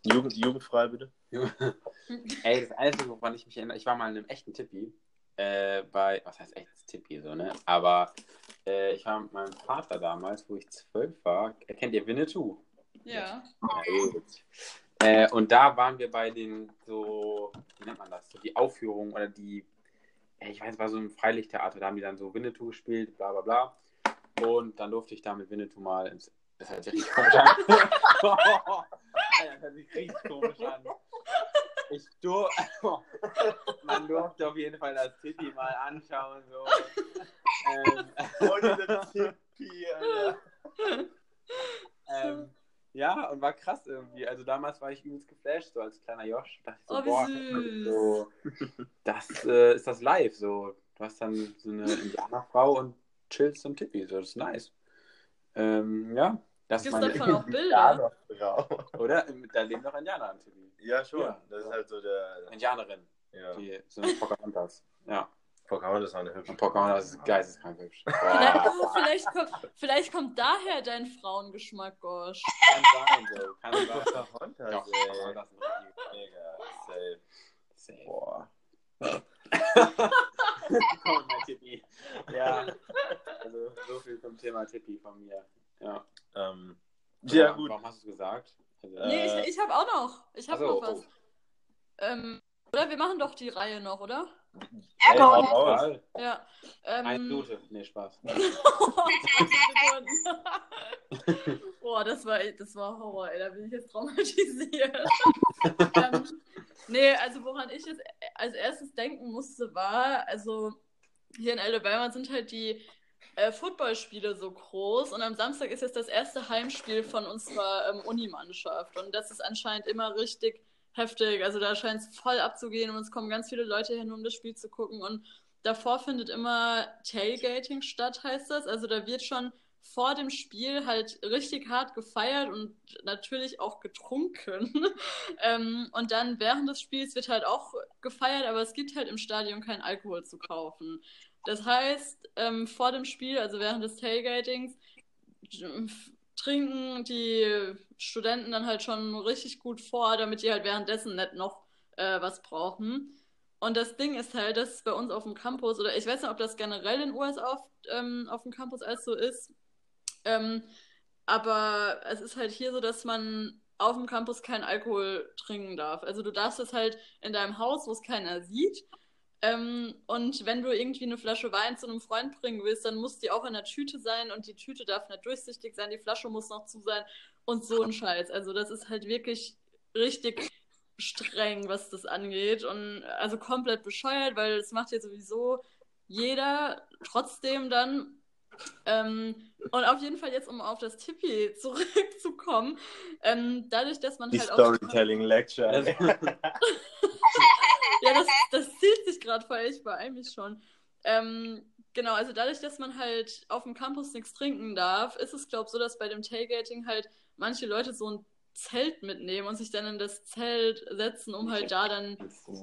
S4: Jugend, jugendfrei, bitte.
S3: Ey, das Einzige, woran ich mich erinnere, ich war mal in einem echten Tippi. Äh, bei, was heißt echtes Tippi, so, ne? Aber äh, ich war mit meinem Vater damals, wo ich zwölf war. Kennt ihr Winnetou?
S1: Ja.
S3: Ja, gut. Äh, und da waren wir bei den so, wie nennt man das? So die Aufführung oder die ich weiß, es war so ein Freilichttheater, da haben die dann so Winnetou gespielt, bla bla bla. Und dann durfte ich da mit Winnetou mal ins. Das hört sich richtig komisch an. das hört sich richtig komisch an. Ich dur Man durfte auf jeden Fall das Titi mal anschauen. So. Ähm,
S4: Oh, Tippi, Alter.
S3: ähm, ja, und war krass irgendwie. Also damals war ich übelst geflasht, so als kleiner Josh. Dachte ich so,
S1: Oh, wie
S3: boah,
S1: süß.
S3: so, das äh, ist das live. So. Du hast dann so eine Indianerfrau und chillst zum Tippi. So, das ist nice. Ähm, ja, das ist
S1: Gibt davon auch
S4: Ja,
S1: Bilder?
S3: Oder? Da leben noch Indianer am Tippi.
S4: Ja, schon.
S3: Ja.
S4: Das ist halt so der.
S3: Indianerin.
S4: Ja.
S3: Die sind Pocahontas. Ja.
S4: Pocahontas war eine hübsche.
S3: Und Pocahontas ist geisteskrank hübsch.
S1: Vielleicht, oh, vielleicht, kommt, vielleicht kommt daher dein Frauengeschmack, Gosh.
S3: Kann sein, so. Kann sein.
S4: Pocahontas,
S3: Doch,
S4: ey.
S3: Pocahontas ist
S4: Mega, safe.
S3: safe.
S4: Boah.
S3: Komm, Tippi. Ja. Also so viel zum Thema Tippi von mir. Ja.
S4: Ähm, ja, gut.
S3: Warum hast du es gesagt? Also,
S4: Äh,
S1: Nee, ich, ich habe auch noch. Ich habe
S3: so,
S1: noch was.
S3: oh.
S1: Ähm, oder wir machen doch die Reihe noch, oder?
S4: Hau raus.
S1: Ja. Ähm,
S3: Eine Minute. Nee, Spaß.
S1: 20 Sekunden. Boah, das war, das war Horror, ey. Da bin ich jetzt traumatisiert. ähm, nee, also woran ich jetzt als erstes denken musste, war, also hier in Alabama sind halt die äh, Footballspiele so groß und am Samstag ist jetzt das erste Heimspiel von unserer ähm, Unimannschaft und das ist anscheinend immer richtig heftig. Also da scheint es voll abzugehen und es kommen ganz viele Leute hin, um das Spiel zu gucken und davor findet immer Tailgating statt, heißt das. Also da wird schon vor dem Spiel halt richtig hart gefeiert und natürlich auch getrunken. ähm, und dann während des Spiels wird halt auch gefeiert, aber es gibt halt im Stadion keinen Alkohol zu kaufen. Das heißt, ähm, vor dem Spiel, also während des Tailgatings, trinken die Studenten dann halt schon richtig gut vor, damit die halt währenddessen nicht noch äh, was brauchen. Und das Ding ist halt, dass bei uns auf dem Campus, oder ich weiß nicht, ob das generell in den USA auf, ähm, auf dem Campus alles so ist, ähm, aber es ist halt hier so, dass man auf dem Campus keinen Alkohol trinken darf. Also du darfst es halt in deinem Haus, wo es keiner sieht. Ähm, und wenn du irgendwie eine Flasche Wein zu einem Freund bringen willst, dann muss die auch in der Tüte sein und die Tüte darf nicht durchsichtig sein, die Flasche muss noch zu sein und so ein Scheiß. Also das ist halt wirklich richtig streng, was das angeht und also komplett bescheuert, weil es macht ja sowieso jeder trotzdem dann. Ähm, und auf jeden Fall jetzt, um auf das Tippi zurückzukommen, ähm, dadurch, dass man
S4: Die
S1: halt auch
S4: Storytelling Lecture.
S1: Ja, das, das zieht sich gerade voll, ich beeil mich schon. Ähm, genau, also dadurch, dass man halt auf dem Campus nichts trinken darf, ist es, glaube ich, so, dass bei dem Tailgating halt manche Leute so ein Zelt mitnehmen und sich dann in das Zelt setzen, um halt da dann,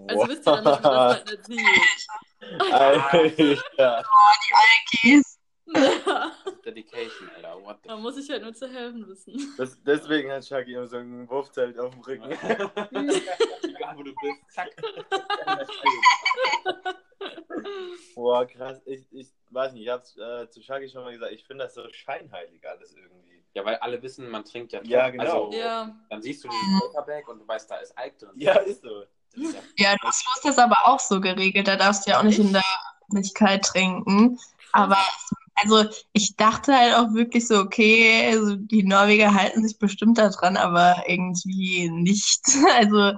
S1: also wisst ihr, damit man das halt nicht sieht.
S4: Alter.
S2: Kies.
S1: Ja,
S3: Dedication, Alter. What the
S1: da muss ich halt nur zu helfen wissen.
S4: Das, deswegen hat Shaggy immer so ein Wurfzelt auf dem Rücken.
S3: Egal wo du bist, zack.
S4: Boah, krass. Ich, ich weiß nicht, ich hab's äh, zu Shaggy schon mal gesagt, ich finde das so scheinheilig alles irgendwie.
S3: Ja, weil alle wissen, man trinkt ja.
S4: Ja, genau.
S3: Also,
S1: Ja,
S3: Dann siehst du diesen Paperback und du weißt, da ist Alk drin.
S4: Ja, ist so.
S3: Das ist ja
S2: Ja, du hast das aber auch so geregelt. Da darfst du ja auch nicht in der Öffentlichkeit trinken. Aber also ich dachte halt auch wirklich so, okay, also die Norweger halten sich bestimmt da dran, aber irgendwie nicht. Also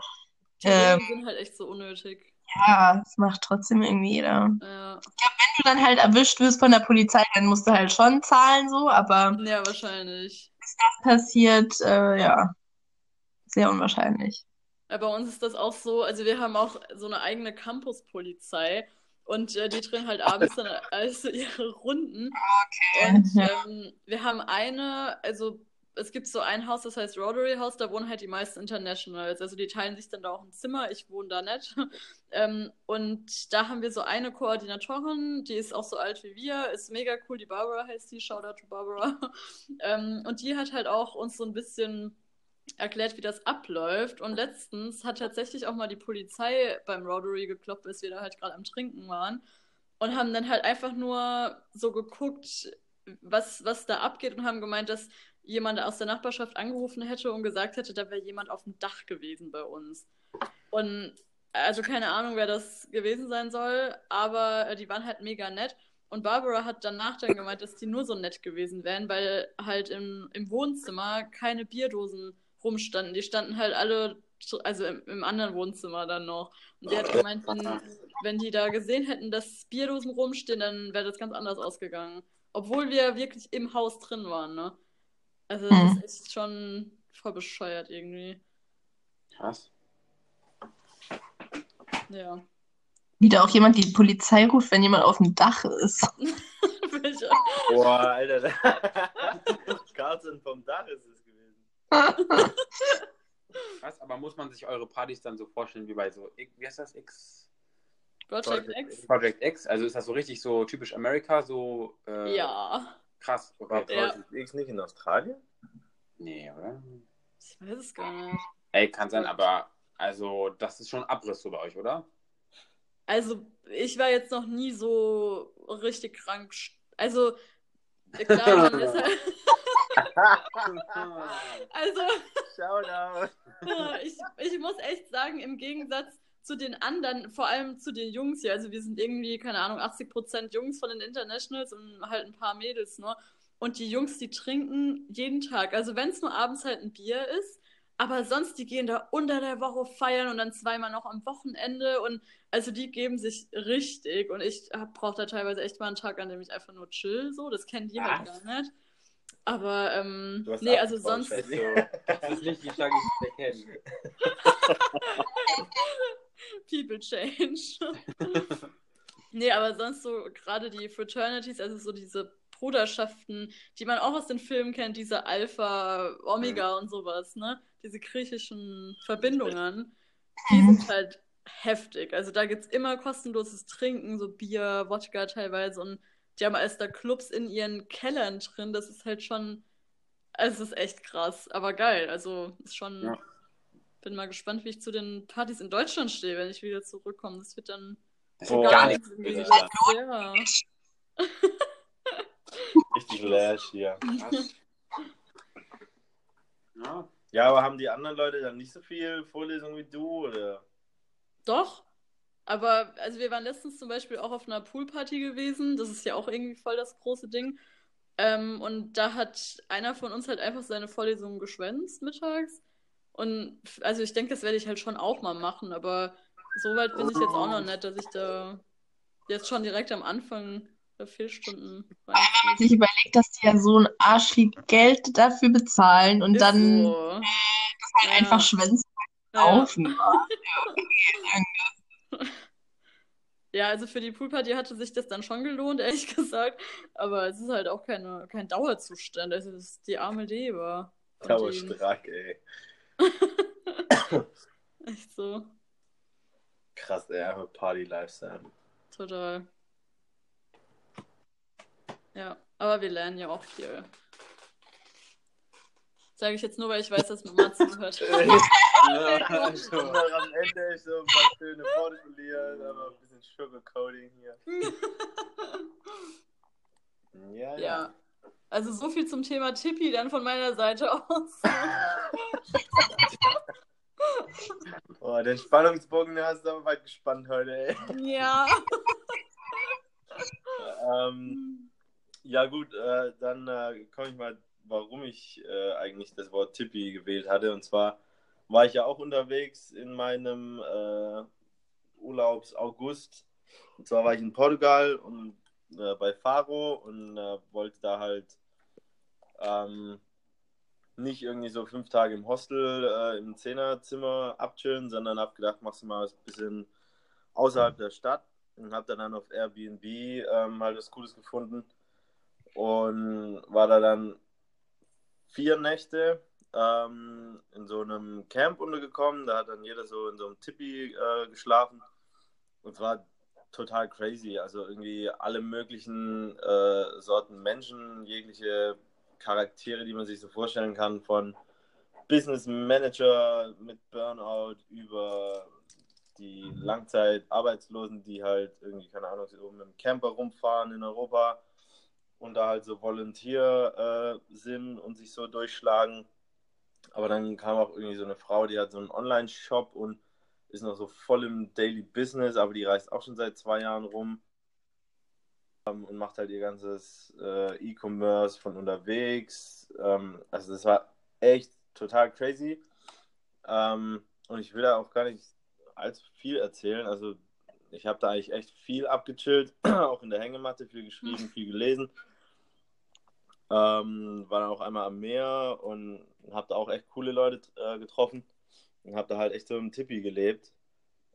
S1: die
S2: Ähm.
S1: Sind halt echt so unnötig.
S2: ja, das macht trotzdem irgendwie jeder.
S1: Ja,
S2: Wenn du dann halt erwischt wirst von der Polizei, dann musst du halt schon zahlen so, aber
S1: ja wahrscheinlich.
S2: passiert, äh, ja, sehr unwahrscheinlich.
S1: Ja, bei uns ist das auch so, also wir haben auch so eine eigene Campuspolizei und äh, die drehen halt abends dann also ihre Runden. Und
S2: ja.
S1: ähm, wir haben eine, also es gibt so ein Haus, das heißt Rotary House, da wohnen halt die meisten Internationals. Also die teilen sich dann da auch ein Zimmer, ich wohne da nicht. ähm, und da haben wir so eine Koordinatorin, die ist auch so alt wie wir, ist mega cool, die Barbara heißt die, Shoutout to Barbara. ähm, und die hat halt auch uns so ein bisschen erklärt, wie das abläuft. Und letztens hat tatsächlich auch mal die Polizei beim Rotary gekloppt, bis wir da halt gerade am Trinken waren. Und haben dann halt einfach nur so geguckt, was, was da abgeht und haben gemeint, dass jemand aus der Nachbarschaft angerufen hätte und gesagt hätte, da wäre jemand auf dem Dach gewesen bei uns. Und also keine Ahnung, wer das gewesen sein soll, aber äh, die waren halt mega nett. Und Barbara hat danach dann gemeint, dass die nur so nett gewesen wären, weil halt im, im Wohnzimmer keine Bierdosen rumstanden. Die standen halt alle, also im, im anderen Wohnzimmer dann noch. Und die hat gemeint, wenn, wenn die da gesehen hätten, dass Bierdosen rumstehen, dann wäre das ganz anders ausgegangen. Obwohl wir wirklich im Haus drin waren, ne? Also das
S2: Mhm.
S1: ist schon voll bescheuert irgendwie.
S3: Krass.
S1: Ja.
S2: Wieder auch jemand die Polizei ruft, wenn jemand auf dem Dach ist.
S4: Boah, Alter. Carlson vom Dach ist es
S3: Krass, aber muss man sich eure Partys dann so vorstellen wie bei so, wie heißt das, X?
S1: Project X?
S3: Project X? Also ist das so richtig so typisch Amerika, so äh,
S1: Ja.
S3: krass.
S4: War
S3: Okay.
S1: Ja.
S4: Project X nicht in Australien?
S3: Nee, oder?
S1: Ich weiß es gar nicht.
S3: Ey, kann sein, aber also das ist schon Abriss so bei euch, oder?
S1: Also, ich war jetzt noch nie so richtig krank. Also, klar, man ist halt. Also,
S4: Shoutout.
S1: ich, ich muss echt sagen, im Gegensatz zu den anderen, vor allem zu den Jungs hier, also wir sind irgendwie, keine Ahnung, 80% Jungs von den Internationals und halt ein paar Mädels nur. Und die Jungs, die trinken jeden Tag. Also wenn es nur abends halt ein Bier ist, aber sonst, die gehen da unter der Woche feiern und dann zweimal noch am Wochenende und also die geben sich richtig und ich brauche da teilweise echt mal einen Tag, an dem ich einfach nur chill, so, das kennen die halt
S3: Was?
S1: gar nicht. Aber, ähm,
S4: Du hast
S1: nee, also sonst.
S3: Das ist nicht die Schlage, die ich erkenne.
S1: People change. nee, aber sonst so gerade die Fraternities, also so diese Bruderschaften, die man auch aus den Filmen kennt, diese Alpha, Omega und sowas, ne? Diese griechischen Verbindungen, die sind halt heftig. Also da gibt's immer kostenloses Trinken, so Bier, Wodka teilweise und die haben alles da Clubs in ihren Kellern drin. Das ist halt schon, also es ist echt krass, aber geil. Also ist schon,
S3: Ja.
S1: bin mal gespannt, wie ich zu den Partys in Deutschland stehe, wenn ich wieder zurückkomme. Das wird dann
S3: Das ist gar nichts.
S4: Alter.
S1: ja.
S4: Richtig Lash hier.
S3: Krass. Ja.
S4: Ja, aber haben die anderen Leute dann nicht so viel Vorlesungen wie du? Oder?
S1: Doch. Aber, also wir waren letztens zum Beispiel auch auf einer Poolparty gewesen. Das ist ja auch irgendwie voll das große Ding. Ähm, und da hat einer von uns halt einfach seine Vorlesungen geschwänzt mittags. Und also ich denke, das werde ich halt schon auch mal machen, aber so weit bin ich jetzt auch noch nicht, dass ich da jetzt schon direkt am Anfang der Fehlstunden reinziehe.
S2: sich überlegt, dass die ja so ein Arsch viel Geld dafür bezahlen und
S1: Ist
S2: dann
S1: so.
S2: halt
S1: Ja.
S2: einfach schwänzen
S1: Ja.
S2: kaufen.
S1: Ja, also für die Poolparty hatte sich das dann schon gelohnt, ehrlich gesagt. Aber es ist halt auch keine, kein Dauerzustand. Also es ist die arme Leber.
S4: Dauerstrack, ey.
S1: Echt so.
S4: Krass, ey, einfach Party-Lifestyle.
S1: Total. Ja, aber wir lernen ja auch viel. Sage ich jetzt nur, weil ich weiß, dass Mama zuhört.
S3: Ja,
S4: Und
S3: also,
S4: dann am Ende so ein paar schöne Worte verlieren, aber ein bisschen Sugarcoating hier. Ja,
S1: ja. Also so viel zum Thema Tippi dann von meiner Seite aus.
S4: Oh, den Spannungsbogen hast du aber weit gespannt heute, ey.
S1: ja.
S4: Ähm, ja, gut, äh, dann äh, komme ich mal, warum ich äh, eigentlich das Wort Tippi gewählt hatte. Und zwar war ich ja auch unterwegs in meinem äh, Urlaubs-August. Und zwar war ich in Portugal und äh, bei Faro und äh, wollte da halt ähm, nicht irgendwie so fünf Tage im Hostel äh, im Zehnerzimmer abchillen, sondern habe gedacht, machst du mal ein bisschen außerhalb der Stadt und habe dann auf Airbnb ähm, halt was Cooles gefunden und war da dann vier Nächte ähm, in so einem Camp untergekommen. Da hat dann jeder so in so einem Tippi äh, geschlafen und es war total crazy. Also irgendwie alle möglichen äh, Sorten Menschen, jegliche Charaktere, die man sich so vorstellen kann, von Business Manager mit Burnout über die Langzeitarbeitslosen, die halt irgendwie, keine Ahnung, mit dem Camper rumfahren in Europa und da halt so Volunteer äh, sind und sich so durchschlagen. Aber dann kam auch irgendwie so eine Frau, die hat so einen Online-Shop und ist noch so voll im Daily Business, aber die reist auch schon seit zwei Jahren rum ähm, und macht halt ihr ganzes äh, E-Commerce von unterwegs. Ähm, also das war echt total crazy. Ähm, und ich will da auch gar nicht allzu viel erzählen. Also ich habe da eigentlich echt viel abgechillt, auch in der Hängematte, viel geschrieben, viel gelesen. Ähm, war dann auch einmal am Meer und habe da auch echt coole Leute äh, getroffen und habe da halt echt so im Tippi gelebt.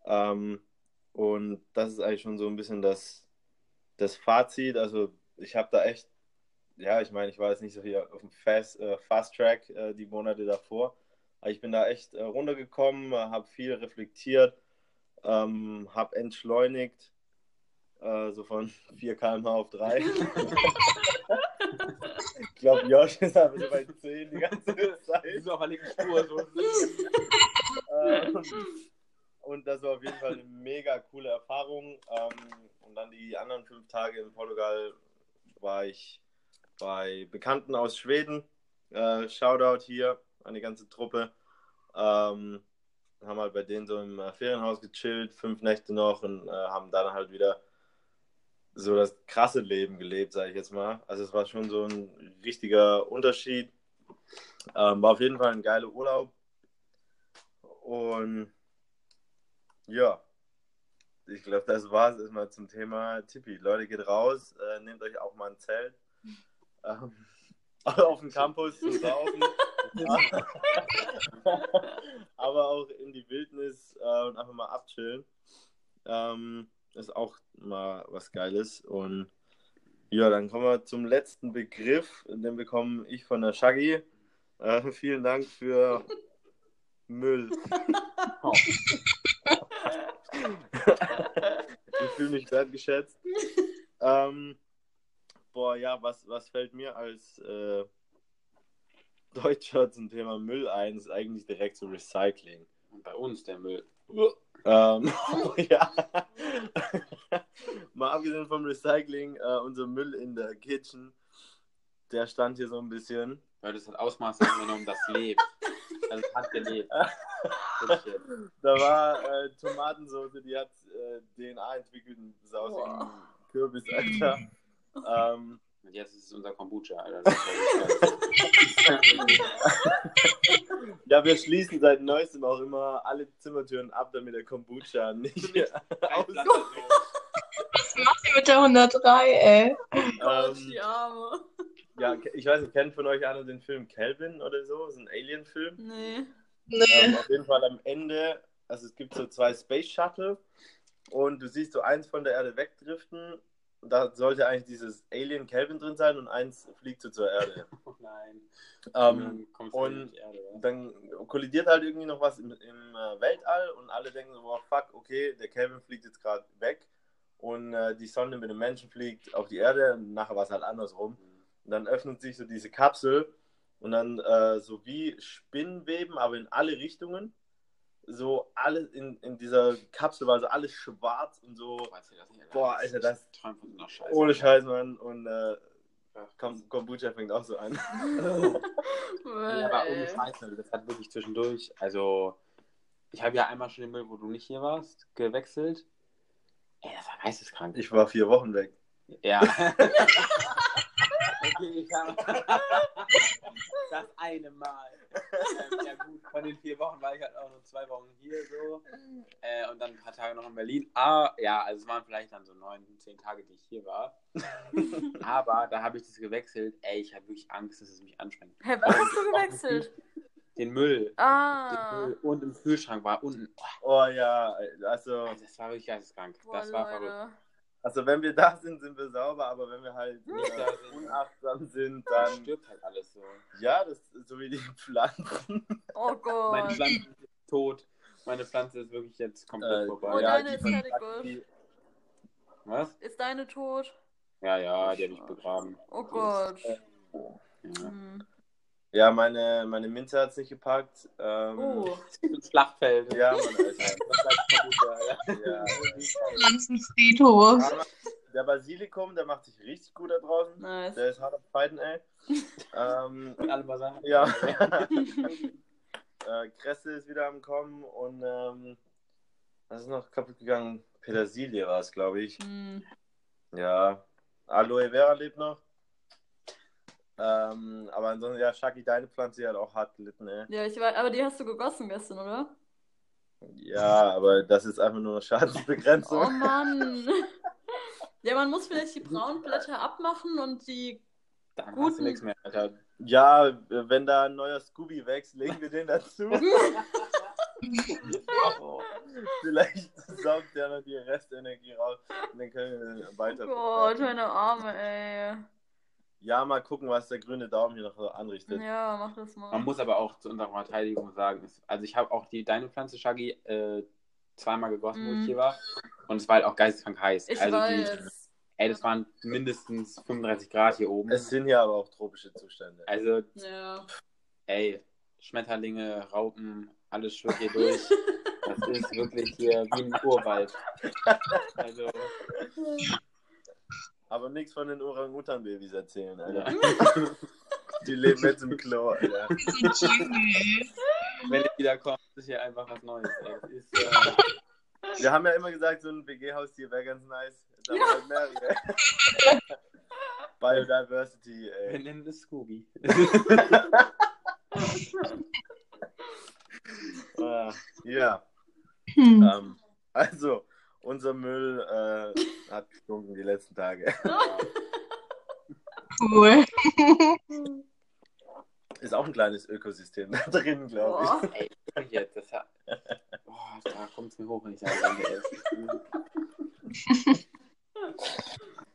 S4: Ähm, und das ist eigentlich schon so ein bisschen das, das Fazit. Also ich habe da echt, ja, ich meine, ich war jetzt nicht so hier auf dem Fast, äh, Fast Track äh, die Monate davor, aber ich bin da echt äh, runtergekommen, habe viel reflektiert, ähm, habe entschleunigt, äh, so von 4 km auf 3. ich glaube, Josh ist einfach so bei 10 die ganze Zeit.
S3: So auf der linken Spur. So.
S4: Ähm, und das war auf jeden Fall eine mega coole Erfahrung. Ähm, und dann die anderen fünf Tage in Portugal war ich bei Bekannten aus Schweden. Äh, Shoutout hier an die ganze Truppe. Ähm, haben halt bei denen so im äh, Ferienhaus gechillt, fünf Nächte noch und äh, haben dann halt wieder so das krasse Leben gelebt, sage ich jetzt mal. Also es war schon so ein richtiger Unterschied. Ähm, war auf jeden Fall ein geiler Urlaub. Und ja, ich glaube, das war es erstmal zum Thema Tippi. Leute, geht raus, äh, nehmt euch auch mal ein Zelt. Ähm, auf dem Campus zu saufen. Aber auch in die Wildnis äh, und einfach mal abchillen. Ähm, ist auch mal was Geiles. Und ja, dann kommen wir zum letzten Begriff. Den bekomme ich von der Shaggy. Äh, vielen Dank für Müll. ich fühle mich wertgeschätzt. Ähm, boah, ja, was, was fällt mir als äh, Deutscher zum Thema Müll ein? Ist eigentlich direkt so Recycling.
S3: Und bei uns der Müll.
S4: Ähm, ja. Mal abgesehen vom Recycling, äh, unser Müll in der Kitchen, der stand hier so ein bisschen.
S3: Weil das hat Ausmaße angenommen, das lebt. Also es hat gelebt.
S4: da war äh, Tomatensoße, die hat äh, DNA entwickelt und sah aus wie ein Kürbis, Alter. Ähm,
S3: Und jetzt ist es unser Kombucha, Alter. Ja
S4: wir schließen seit neuestem auch immer alle Zimmertüren ab, damit der Kombucha nicht aus.
S2: Was macht ihr mit der 103, ey?
S1: Gott,
S4: ähm,
S1: die Arme.
S4: ja, ich weiß nicht, kennt von euch einer den Film Calvin oder so? Das ist ein Alien-Film.
S1: Nee.
S2: Nee.
S4: Ähm, auf jeden Fall am Ende, also es gibt so zwei Space Shuttle und du siehst so eins von der Erde wegdriften. Und da sollte eigentlich dieses Alien Calvin drin sein und eins fliegt so zur Erde.
S3: Oh nein.
S4: Ähm,
S3: Dann
S4: und
S3: Erde,
S4: dann kollidiert halt irgendwie noch was im, im äh, Weltall und alle denken so, boah, fuck, okay, der Calvin fliegt jetzt gerade weg und äh, die Sonne mit dem Menschen fliegt auf die Erde und nachher war es halt andersrum. Und dann öffnet sich so diese Kapsel und dann äh, so wie Spinnenweben, aber in alle Richtungen. So alles in, in dieser Kapsel war so alles schwarz und so.
S3: Boah, erzähl das nicht,
S4: Boah, Alter, das-
S3: Ich träum von so einer Scheiße.
S4: Ohne Scheiß, Mann. Und äh, Kom Kombucha fängt auch so an.
S3: Ja, aber ohne Scheiß, Leute, das hat wirklich zwischendurch. Also, ich habe ja einmal schon den Müll, wo du nicht hier warst, gewechselt. Ey, das war geisteskrank.
S4: Ich war vier Wochen weg.
S3: Ja. okay, ich habe das eine Mal. Ähm, ja gut, von den vier Wochen war ich halt auch nur zwei Wochen hier so. Äh, und dann ein paar Tage noch in Berlin. Ah, ja, also es waren vielleicht dann so neun, zehn Tage, die ich hier war. Aber da habe ich das gewechselt. Ey, ich habe wirklich Angst, dass es mich anstrengt.
S1: Hä, was hast du gewechselt?
S3: Den Müll. Den
S1: Ah.
S3: Müll. Und im Kühlschrank war unten. Oh,
S4: Oh ja, also,
S3: also das war wirklich geisteskrank.
S1: Boah,
S3: Das war verrückt.
S4: Also wenn wir da sind, sind wir sauber, aber wenn wir halt
S3: Nicht
S4: äh,
S3: da sind.
S4: unachtsam sind,
S3: Dann stirbt halt alles so.
S4: ja, das ist so wie die Pflanzen.
S1: Oh
S3: Meine
S1: Gott.
S3: Pflanze ist tot. Meine Pflanze ist wirklich jetzt komplett
S4: Äh,
S3: vorbei.
S1: Oh,
S4: ja,
S1: deine ist fertig,
S4: die-
S3: Was?
S1: Ist deine tot?
S3: Ja, ja, die habe ich begraben.
S1: Oh Gott.
S3: Ja.
S1: Hm.
S4: Ja, meine, meine Minze hat es nicht gepackt. Ähm,
S1: Oh.
S3: Ins Flachfeld.
S4: Ja, Mann, Alter.
S3: ja.
S4: Ja,
S2: Pflanzenfriedhof.
S4: aber der Basilikum, der macht sich richtig gut da draußen.
S1: Nice.
S4: Der ist hart am Fighten, ey. ähm,
S3: Und alle was
S4: ja. äh, Kresse ist wieder am Kommen und ähm, Was ist noch kaputt gegangen? Petersilie war es, glaube ich.
S1: Hm.
S4: Ja. Aloe Vera lebt noch. Ähm, aber ansonsten, ja, Shaki, deine Pflanze hat auch hart gelitten, ey.
S1: Ja, ich weiß, aber die hast du gegossen gestern, oder?
S4: Ja, aber das ist einfach nur eine Schadensbegrenzung.
S1: Oh Mann. Ja, man muss vielleicht die braunen Blätter abmachen und die.
S3: Dann hast
S1: Guten-
S3: du nichts mehr, Alter.
S4: Ja, wenn da ein neuer Scooby wächst, legen wir den dazu.
S3: Oh.
S4: Vielleicht saugt der noch die Restenergie raus und dann können wir weiter.
S1: Gott, meine Arme, ey.
S4: Ja, mal gucken, was der grüne Daumen hier noch so anrichtet.
S1: Ja, mach das
S3: Man
S1: mal.
S3: muss aber auch zu unserer Verteidigung sagen, es- also ich habe auch die deine Pflanze, Shaggy, äh, zweimal gegossen, wo
S1: Mhm.
S3: ich hier war. Und es war halt auch geisteskrank heiß.
S1: Ich
S3: also die,
S1: weiß.
S3: ey, das waren mindestens 35 Grad hier oben.
S4: Es sind hier aber auch tropische Zustände.
S3: Also,
S1: Ja.
S3: ey, Schmetterlinge, Raupen, alles schwirrt hier durch. Das ist wirklich hier wie ein Urwald. Also,
S4: Aber nichts von den Orang-Utan-Babys erzählen, Alter.
S3: ja.
S4: Die leben jetzt im Klo, Alter.
S3: wenn ihr wieder kommt, ist hier einfach was Neues. Ist, äh,
S4: Wir haben ja immer gesagt, so ein WG-Haustier wäre ganz nice. Wir halt mehrere. Biodiversity,
S3: wir
S4: ey.
S3: nennen das Scooby.
S4: Ah, Ja,
S2: Hm.
S4: ähm, also, unser Müll äh, hat gestunken die letzten Tage.
S2: Cool.
S4: Ist auch ein kleines Ökosystem da drin, glaube ich.
S1: Boah.
S3: Ey, jetzt, das hat. Boah, da kommt es mir hoch, wenn ich sage.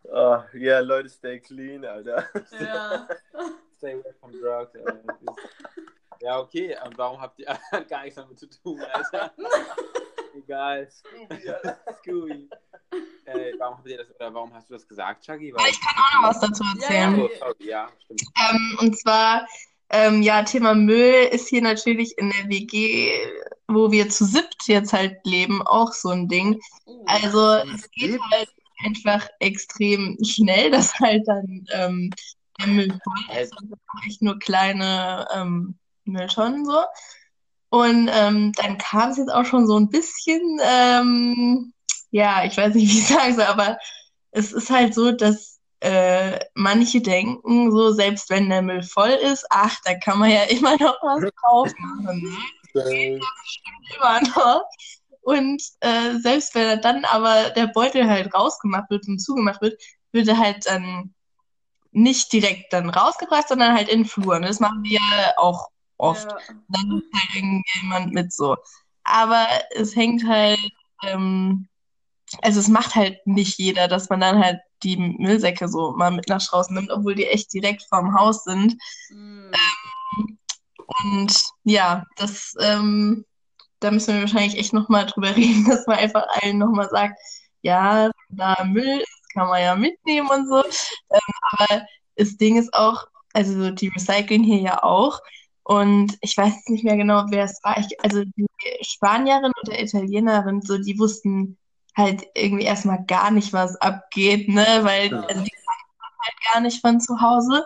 S4: Oh, ja, Leute, stay clean, Alter.
S1: Ja.
S3: Stay away from drugs. Ist- Ja, okay, und warum habt ihr gar nichts damit zu tun, Alter? Egal. Scooby. Ey, warum habt ihr das, oder warum hast du das gesagt, Chucky? Weil,
S2: Ich kann auch noch was dazu erzählen.
S3: oh, sorry, ja, stimmt.
S2: Ähm, und zwar, ähm, ja, Thema Müll ist hier natürlich in der WG, wo wir zu siebt jetzt halt leben, auch so ein Ding.
S1: Uh.
S2: Also es geht halt einfach extrem schnell, dass halt dann ähm, der Müll voll ist und echt nur kleine ähm, Mülltonnen so. Und ähm, dann kam es jetzt auch schon so ein bisschen, ähm, ja, ich weiß nicht, wie ich sagen soll, aber es ist halt so, dass äh, manche denken, so selbst wenn der Müll voll ist, ach, da kann man ja immer noch was drauf machen. Ne? immer noch. Und äh, selbst wenn dann aber der Beutel halt rausgemacht wird und zugemacht wird, wird er halt dann nicht direkt dann rausgebracht, sondern halt in Flur. Und das machen wir ja auch oft.
S1: Ja.
S2: Dann ist halt irgendjemand mit so. Aber es hängt halt, ähm, also es macht halt nicht jeder, dass man dann halt die Müllsäcke so mal mit nach draußen nimmt, obwohl die echt direkt vorm Haus sind.
S1: Mm.
S2: Und ja, das, ähm, da müssen wir wahrscheinlich echt nochmal drüber reden, dass man einfach allen nochmal sagt, ja, da Müll ist, kann man ja mitnehmen und so. Ähm, aber das Ding ist auch, also die recyceln hier ja auch. Und ich weiß nicht mehr genau, wer es war. Ich, also die Spanierin oder Italienerin, so, die wussten halt irgendwie erstmal gar nicht, was abgeht, ne? Weil
S3: Ja.
S2: also die kannten halt gar nicht von zu Hause.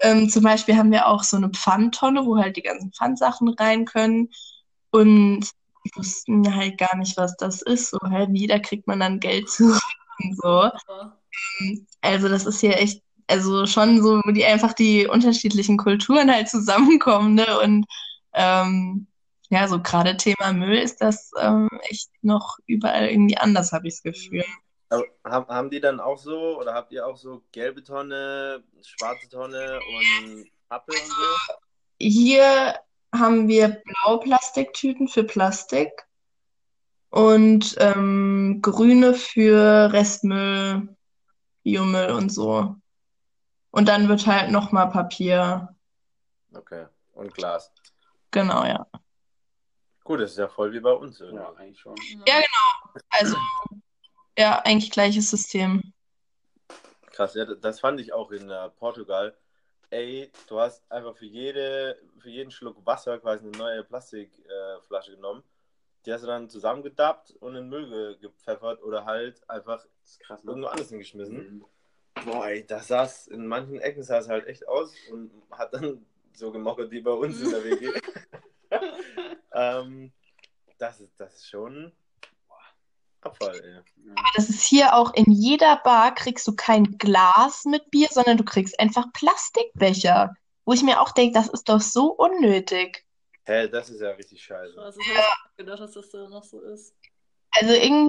S2: Ähm, zum Beispiel haben wir auch so eine Pfandtonne, wo halt die ganzen Pfandsachen rein können. Und die wussten halt gar nicht, was das ist. So halt wieder kriegt man dann Geld zurück und so. Also das ist hier echt, also schon so, wo die einfach die unterschiedlichen Kulturen halt zusammenkommen, ne? Und ähm, ja, so gerade Thema Müll ist das ähm, echt noch überall irgendwie anders, habe ich das Gefühl.
S4: Aber haben, haben die dann auch so, oder habt ihr auch so gelbe Tonne, schwarze Tonne und Pappe und so?
S2: Hier haben wir blaue Plastiktüten für Plastik und ähm, grüne für Restmüll, Biomüll und so. Und dann wird halt nochmal Papier.
S4: Okay. Und Glas.
S2: Genau, ja.
S4: Gut, das ist ja voll wie bei uns. irgendwie.
S3: Ja, eigentlich schon.
S2: Ja, genau. Also, ja, eigentlich gleiches System.
S4: Krass, ja, das fand ich auch in äh, Portugal. Ey, du hast einfach für jede, für jeden Schluck Wasser quasi eine neue Plastikflasche äh, genommen. Die hast du dann zusammengedappt und in den Müll ge gepfeffert oder halt einfach
S3: Das ist krass, ne?
S4: irgendwo anders hingeschmissen.
S3: Mhm.
S4: Boah, ey, das saß, in manchen Ecken sah es halt echt aus und hat dann so gemockert wie bei uns in der WG. ähm, das, ist, das ist schon, Abfall, ey.
S2: Aber das ist hier auch in jeder Bar kriegst du kein Glas mit Bier, sondern du kriegst einfach Plastikbecher. Wo ich mir auch denke, das ist doch so unnötig.
S4: Hä, das ist ja richtig scheiße.
S1: Krass, ich hätte gedacht, dass das da noch so ist.
S2: Also irgendwie,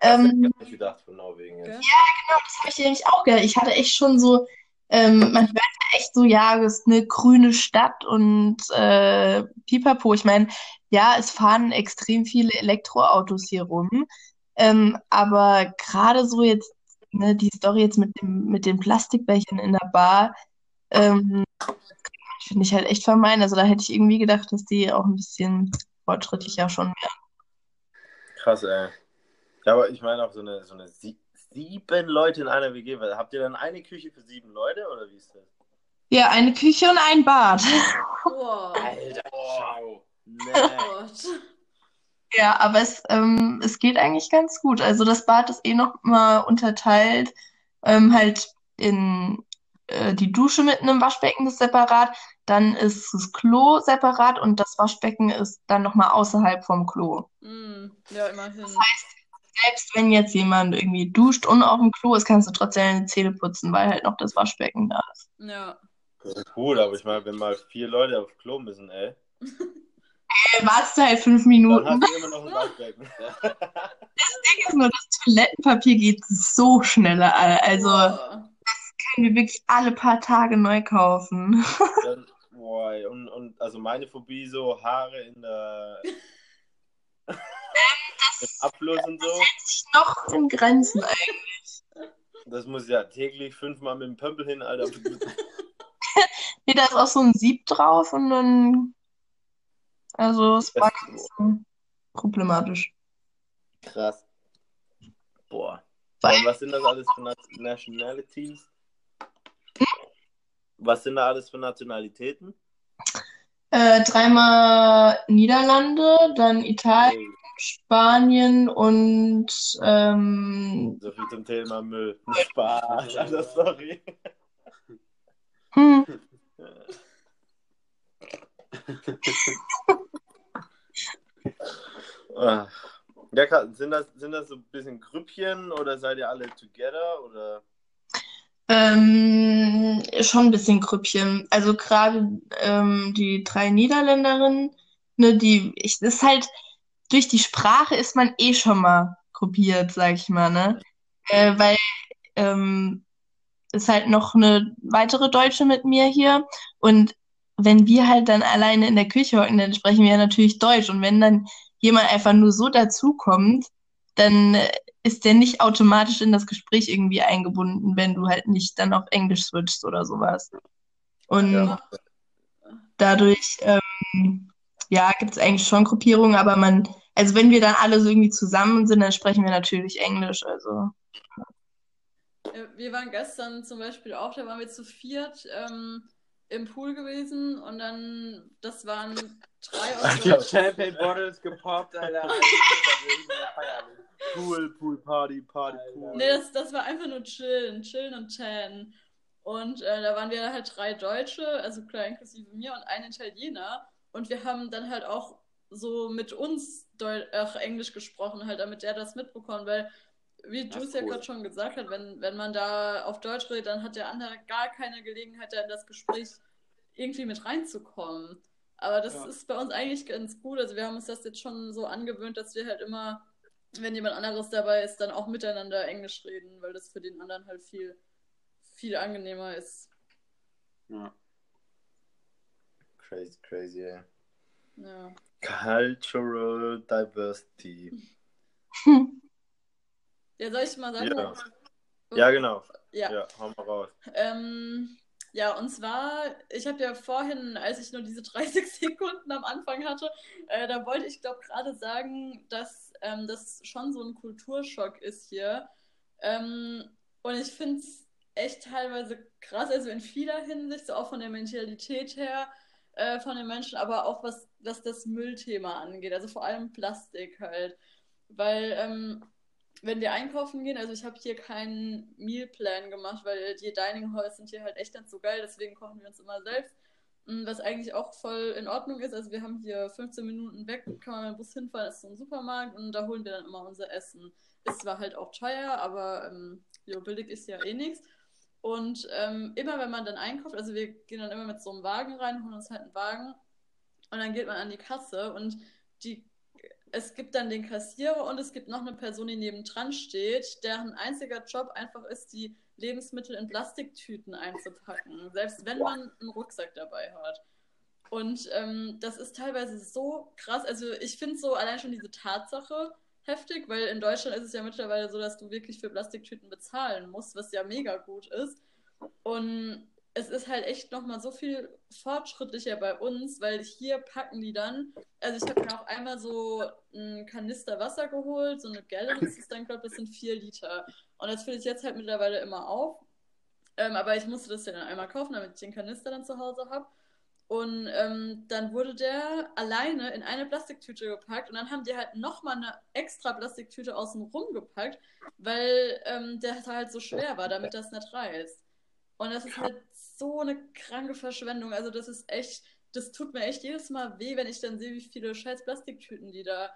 S4: Das
S2: ähm,
S4: ich nicht gedacht von Norwegen jetzt.
S1: Okay.
S2: genau, das habe ich nämlich auch gedacht. Ich hatte echt schon so, ähm, man hört ja echt so, ja, es ist eine grüne Stadt und äh, pipapo. Ich meine, ja, es fahren extrem viele Elektroautos hier rum. Ähm, aber gerade so jetzt, ne, die Story jetzt mit dem, mit den Plastikbechern in der Bar, ähm, finde ich halt echt vermeiden. Also da hätte ich irgendwie gedacht, dass die auch ein bisschen fortschrittlicher schon wären.
S4: Krass, ey. Ja, aber ich meine auch so eine, so eine sie sieben Leute in einer WG. Habt ihr dann eine Küche für sieben Leute oder wie ist das?
S2: Ja, eine Küche und ein Bad.
S1: Boah.
S3: Alter, schau.
S4: Nee.
S1: Gott.
S2: Ja, aber es, ähm, es geht eigentlich ganz gut. Also das Bad ist eh noch mal unterteilt, ähm, halt in äh, die Dusche mit einem Waschbecken ist separat, dann ist das Klo separat und das Waschbecken ist dann noch mal außerhalb vom Klo.
S1: Mm, ja, immerhin.
S2: Selbst wenn jetzt jemand irgendwie duscht und auf dem Klo ist, kannst du trotzdem deine Zähne putzen, weil halt noch das Waschbecken da ist.
S1: Ja.
S4: Das ist gut, aber ich meine, wenn mal vier Leute aufs Klo müssen, ey,
S2: Äh, wartest du halt fünf
S4: dann
S2: Minuten.
S4: hast du immer noch ein Waschbecken.
S2: ist nur, das Toilettenpapier geht so schneller. Also
S1: Boah.
S2: Können wir wirklich alle paar Tage neu kaufen.
S4: Dann, boah, und, und also meine Phobie, so Haare in der im Abfluss und so,
S2: sich noch in Grenzen eigentlich.
S4: das muss ja täglich fünfmal mit dem Pömpel hin, Alter.
S2: Nee, da ist auch so ein Sieb drauf und dann. Also, es war problematisch.
S4: Krass. Boah. Und was sind das alles für Nat- Nationalities? Was sind da alles für Nationalitäten?
S2: Äh, dreimal Niederlande, dann Italien, Spanien und ähm,
S4: So viel zum Thema Müll. Spaß, Alter, sorry.
S2: hm,
S4: Ah. Ja. Sind das, sind das so ein bisschen Grüppchen oder seid ihr alle together? Oder?
S2: Ähm, schon ein bisschen Grüppchen. Also gerade ähm, die drei Niederländerinnen, ne, die, ich, das ist halt, durch die Sprache ist man eh schon mal gruppiert, sag ich mal, ne? Äh, weil ähm, ist halt noch eine weitere Deutsche mit mir hier und wenn wir halt dann alleine in der Küche hocken, dann sprechen wir ja natürlich Deutsch und wenn dann jemand einfach nur so dazukommt, dann äh, ist der nicht automatisch in das Gespräch irgendwie eingebunden, wenn du halt nicht dann auf Englisch switchst oder sowas. Und
S4: Ja.
S2: dadurch, ähm, ja, gibt es eigentlich schon Gruppierungen, aber man, also wenn wir dann alle so irgendwie zusammen sind, dann sprechen wir natürlich Englisch, also.
S1: Wir waren gestern zum Beispiel auch, da waren wir zu viert ähm, im Pool gewesen und dann, das waren drei aus
S3: Die Champagne Bottles gepoppt, Alter.
S4: Pool, Pool, Party, Party. Pool.
S1: Nee, das, das war einfach nur chillen, chillen und tan. Und äh, da waren wir halt drei Deutsche, also klar inklusive mir und ein Italiener. Und wir haben dann halt auch so mit uns Deu ach, Englisch gesprochen, halt, damit er das mitbekommt, weil, wie Juice ja
S3: cool.
S1: gerade schon gesagt hat, wenn, wenn man da auf Deutsch redet, dann hat der andere gar keine Gelegenheit, da in das Gespräch irgendwie mit reinzukommen. Aber das
S3: Ja.
S1: ist bei uns eigentlich ganz gut. Also wir haben uns das jetzt schon so angewöhnt, dass wir halt immer, wenn jemand anderes dabei ist, dann auch miteinander Englisch reden, weil das für den anderen halt viel, viel angenehmer ist.
S3: Ja.
S4: Crazy, crazy, ey.
S1: Ja.
S4: Cultural Diversity.
S1: Ja, soll ich mal sagen?
S4: Ja. Ja, genau.
S1: Ja.
S4: Ja, hau mal raus.
S1: Ähm, ja, und zwar, ich habe ja vorhin, als ich nur diese 30 Sekunden am Anfang hatte, äh, da wollte ich, glaube gerade sagen, dass ähm, das schon so ein Kulturschock ist hier. Ähm, und ich finde es echt teilweise krass, also in vieler Hinsicht, so auch von der Mentalität her, äh, von den Menschen, aber auch was, was das Müllthema angeht, also vor allem Plastik halt. Weil, ähm, wenn wir einkaufen gehen, also ich habe hier keinen Mealplan gemacht, weil die Dining Halls sind hier halt echt nicht so geil, deswegen kochen wir uns immer selbst. Mm, Was eigentlich auch voll in Ordnung ist. Also wir haben hier 15 Minuten weg, kann man mit dem Bus hinfahren, ist so ein Supermarkt und da holen wir dann immer unser Essen. Ist zwar halt auch teuer, aber ähm, jo, billig ist ja eh nichts. Und ähm, immer wenn man dann einkauft, also wir gehen dann immer mit so einem Wagen rein, holen uns halt einen Wagen und dann geht man an die Kasse und die, es gibt dann den Kassierer und es gibt noch eine Person, die nebendran steht, deren einziger Job einfach ist, die Lebensmittel in Plastiktüten einzupacken, selbst wenn man einen Rucksack dabei hat. Und ähm, das ist teilweise so krass. Also ich finde so allein schon diese Tatsache heftig, weil in Deutschland ist es ja mittlerweile so, dass du wirklich für Plastiktüten bezahlen musst, was ja mega gut ist. Und es ist halt echt nochmal so viel fortschrittlicher bei uns, weil hier packen die dann, also ich habe mir auch einmal so einen Kanister Wasser geholt, so eine Gallon, das ist dann, glaube ich, das sind vier Liter. Und das fülle ich jetzt halt mittlerweile immer auf. Ähm, aber ich musste das ja dann einmal kaufen, damit ich den Kanister dann zu Hause habe. Und ähm, dann wurde der alleine in eine Plastiktüte gepackt und dann haben die halt nochmal eine extra Plastiktüte außen rum gepackt, weil ähm, der halt so schwer war, damit das nicht reißt. Und das ist halt so eine kranke Verschwendung. Also das ist echt, das tut mir echt jedes Mal weh, wenn ich dann sehe, wie viele scheiß Plastiktüten die da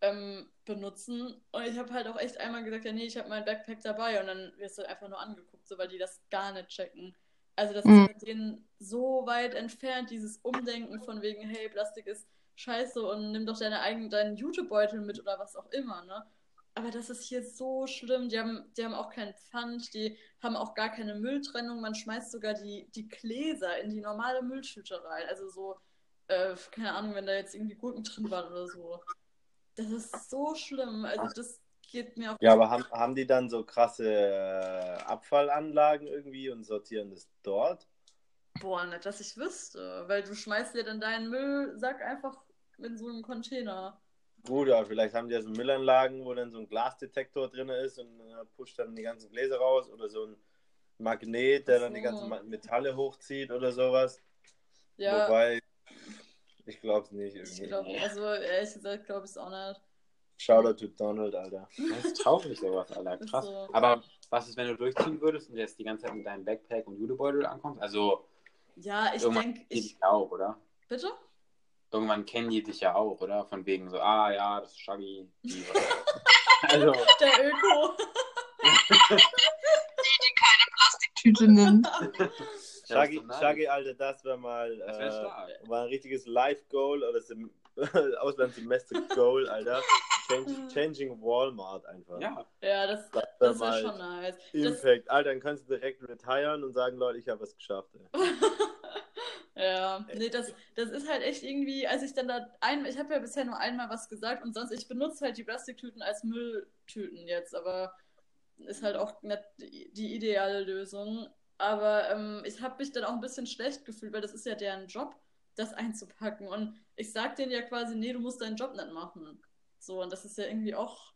S1: ähm, benutzen. Und ich habe halt auch echt einmal gesagt, ja nee, ich habe mein Backpack dabei und dann wirst du einfach nur angeguckt, so weil die das gar nicht checken. Also das
S2: Mhm.
S1: ist mit denen so weit entfernt, dieses Umdenken von wegen, hey, Plastik ist scheiße und nimm doch deine eigenen, deinen Jutebeutel mit oder was auch immer, ne? Aber das ist hier so schlimm. Die haben, die haben auch keinen Pfand, die haben auch gar keine Mülltrennung. Man schmeißt sogar die, die Gläser in die normale Mülltüte rein. Also so, äh, keine Ahnung, wenn da jetzt irgendwie Gurken drin waren oder so. Das ist so schlimm. Also das geht mir auch.
S4: Ja, aber haben, haben die dann so krasse äh, Abfallanlagen irgendwie und sortieren das dort?
S1: Boah, nicht, dass ich wüsste. Weil du schmeißt dir dann deinen Müllsack einfach in so einen Container.
S4: Gut, aber vielleicht haben die ja so Müllanlagen, wo dann so ein Glasdetektor drin ist und äh, pusht dann die ganzen Gläser raus oder so ein Magnet, der dann die ganzen Metalle hochzieht oder sowas.
S1: Ja,
S4: Wobei, ich glaube es nicht.
S1: ich
S4: Irgendwie.
S1: glaube, also ehrlich gesagt, glaube ich es auch nicht.
S4: Shoutout to Donald, Alter.
S3: Das ist traurig, sowas, Alter. Krass.
S1: so.
S3: Aber was ist, wenn du durchziehen würdest und jetzt die ganze Zeit mit deinem Backpack und Judebeutel ankommst? Also,
S1: Ja, ich denke, ich.
S3: ja auch, oder?
S1: Bitte?
S3: Irgendwann kennen die dich ja auch, oder? Von wegen so, ah ja, das ist Shaggy. Die- also,
S1: Der Öko.
S2: Tüte nimmt.
S4: Shaggy,
S3: Ja, das ist so
S4: Shaggy, Alter, das wäre mal
S3: Das wär
S4: äh, war ein richtiges Live-Goal oder Sem Auslandssemester-Goal, Alter. Change, changing Walmart einfach.
S3: ja,
S1: Ja, das,
S4: Das
S1: das
S4: wär
S1: wäre schon nice. Das,
S4: Impact. Alter, dann kannst du direkt retiren und sagen, Leute, ich habe was geschafft.
S1: Ja, nee, das, das ist halt echt irgendwie, als ich dann da ein, ich habe ja bisher nur einmal was gesagt und sonst, ich benutze halt die Plastiktüten als Mülltüten jetzt, aber ist halt auch nicht die, ideale Lösung. Aber ähm, ich habe mich dann auch ein bisschen schlecht gefühlt, weil das ist ja deren Job, das einzupacken. Und ich sag denen ja quasi, nee, du musst deinen Job nicht machen. So, und das ist ja irgendwie auch.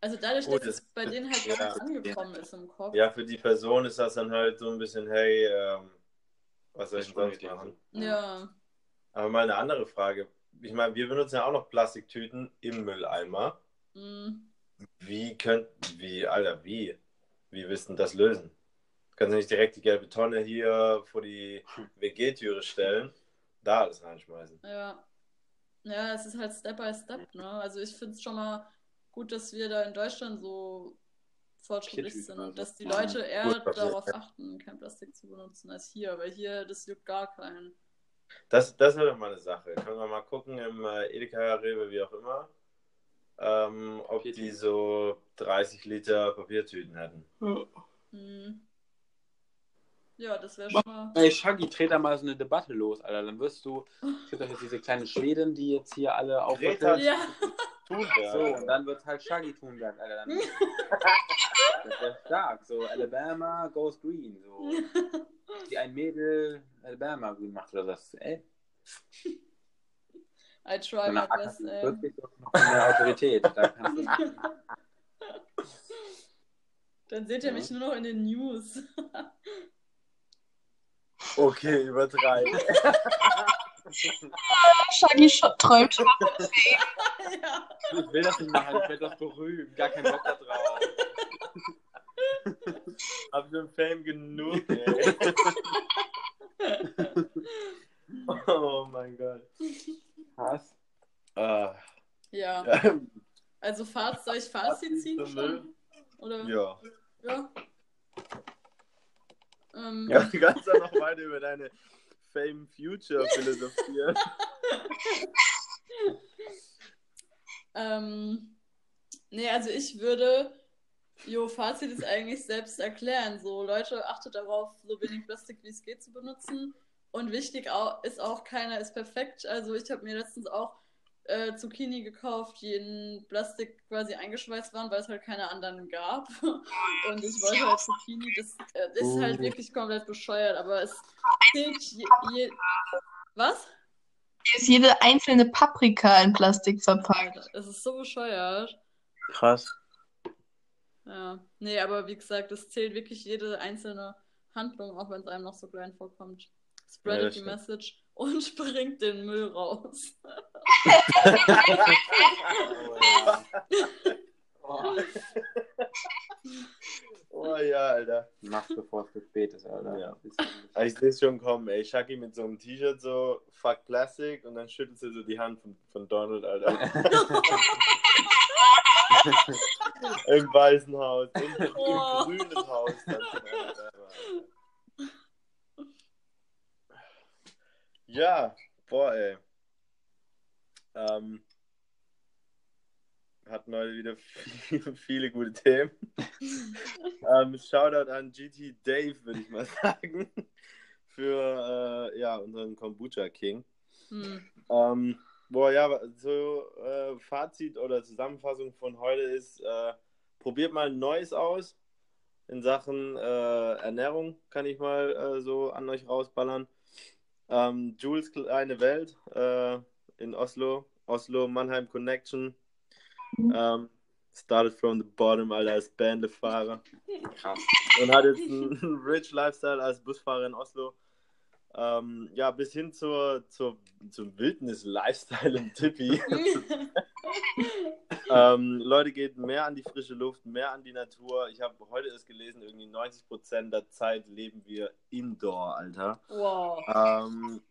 S1: Also dadurch,
S4: Gut,
S1: dass es
S4: das-
S1: bei denen halt
S4: ja,
S1: gar nicht angekommen ist im Kopf.
S4: Ja, für die Person ist das dann halt so ein bisschen, hey, ähm, was soll ich denn sonst machen?
S1: Ja.
S4: Aber mal eine andere Frage. Ich meine, wir benutzen ja auch noch Plastiktüten im Mülleimer.
S1: Mm.
S4: Wie könnt, wie, Alter, wie? Wie willst du denn das lösen? Kannst du nicht direkt die gelbe Tonne hier vor die WG-Türe stellen, da alles reinschmeißen?
S1: Ja. Ja, es ist halt Step by Step, ne? Also ich finde es schon mal gut, dass wir da in Deutschland so fortschrittlich sind,
S3: so.
S1: dass die
S3: Ja.
S1: Leute eher
S4: Gut, Papier,
S1: darauf
S4: ja.
S1: achten, kein Plastik zu benutzen als hier, weil hier, das juckt gar keinen.
S4: Das, das wäre doch mal eine Sache. Können wir mal gucken im äh, Edeka, Rewe, wie auch immer, ähm, ob die so 30 Liter Papiertüten hätten.
S1: Hm. Ja, das wäre schon mal.
S3: Ey, Shaggy, dreh da mal so eine Debatte los, Alter. Dann wirst du, es gibt doch jetzt diese kleine Schwedin, die jetzt hier alle aufrüttelt.
S1: Ja,
S4: Thunberg.
S3: So, und dann wird halt Shaggy Thunberg, Alter. Dann, das wäre stark. So, Alabama goes green. So, wie ein Mädel Alabama green macht oder das. Ey,
S1: I try my best, ey.
S3: 48 ist noch eine Autorität. Da kannst du,
S1: Dann seht ihr
S3: Ja.
S1: mich nur noch in den News.
S4: Okay, übertreiben.
S2: Shaggy träumt schon.
S1: ja.
S3: ich will das nicht machen, ich will das berühmt. Gar keinen Bock da drauf.
S4: Hab schon Fame genug, ey. Oh mein Gott.
S3: Was?
S4: Ah,
S1: Ja.
S4: ja.
S1: Also Fazit, soll ich Fazit ziehen schon? Oder?
S4: ja.
S1: Ja. Ähm,
S4: Ja, du kannst dann noch weiter über deine Fame Future philosophieren.
S1: Ähm, nee, also ich würde, jo, Fazit ist eigentlich selbst erklären. So, Leute, achtet darauf, so wenig Plastik wie es geht zu benutzen. Und wichtig ist auch, keiner ist perfekt. Also ich habe mir letztens auch äh, Zucchini gekauft, die in Plastik quasi eingeschweißt waren, weil es halt keine anderen gab. Und ich wollte halt Zucchini, das äh, ist halt
S3: Oh.
S1: wirklich komplett bescheuert, aber es zählt je, je Was?
S2: Ist jede einzelne Paprika in Plastik verpackt.
S1: Es ist so bescheuert.
S4: Krass.
S1: Ja, nee, aber wie gesagt, es zählt wirklich jede einzelne Handlung, auch wenn es einem noch so klein vorkommt.
S4: Ja,
S1: Spreadet
S4: das
S1: die
S4: stimmt.
S1: Message und bringt den Müll raus.
S3: Oh,
S4: Oh ja, Alter.
S3: mach's bevor es zu spät ist, Alter.
S4: Ja. Also ich sehe es schon kommen, ey. Shaki mit so einem T-Shirt so, fuck Plastic und dann schüttelt sie so die Hand von, von Donald, Alter. Im weißen Haus, im, im
S1: Oh.
S4: grünen Haus. Ja, boah, ey. Ähm, hatten heute wieder viele, viele gute Themen. ähm, Shoutout an GT Dave, würde ich mal sagen, für äh, ja, unseren Kombucha King.
S1: Hm.
S4: Ähm, boah, ja, so äh, Fazit oder Zusammenfassung von heute ist, äh, probiert mal Neues aus. In Sachen äh, Ernährung kann ich mal äh, so an euch rausballern. Ähm, Jules kleine Welt äh, in Oslo, Oslo Mannheim Connection. Ähm, started from the bottom, Alter, als Bandefahrer
S3: Krass.
S4: und hat jetzt einen Rich Lifestyle als Busfahrer in Oslo. Ähm, ja, bis hin zur, zur, zum Wildnis-Lifestyle im Tippi. ähm, Leute, geht mehr an die frische Luft, mehr an die Natur. Ich habe heute erst gelesen, irgendwie 90% der Zeit leben wir indoor, Alter.
S1: Wow.
S4: Ähm,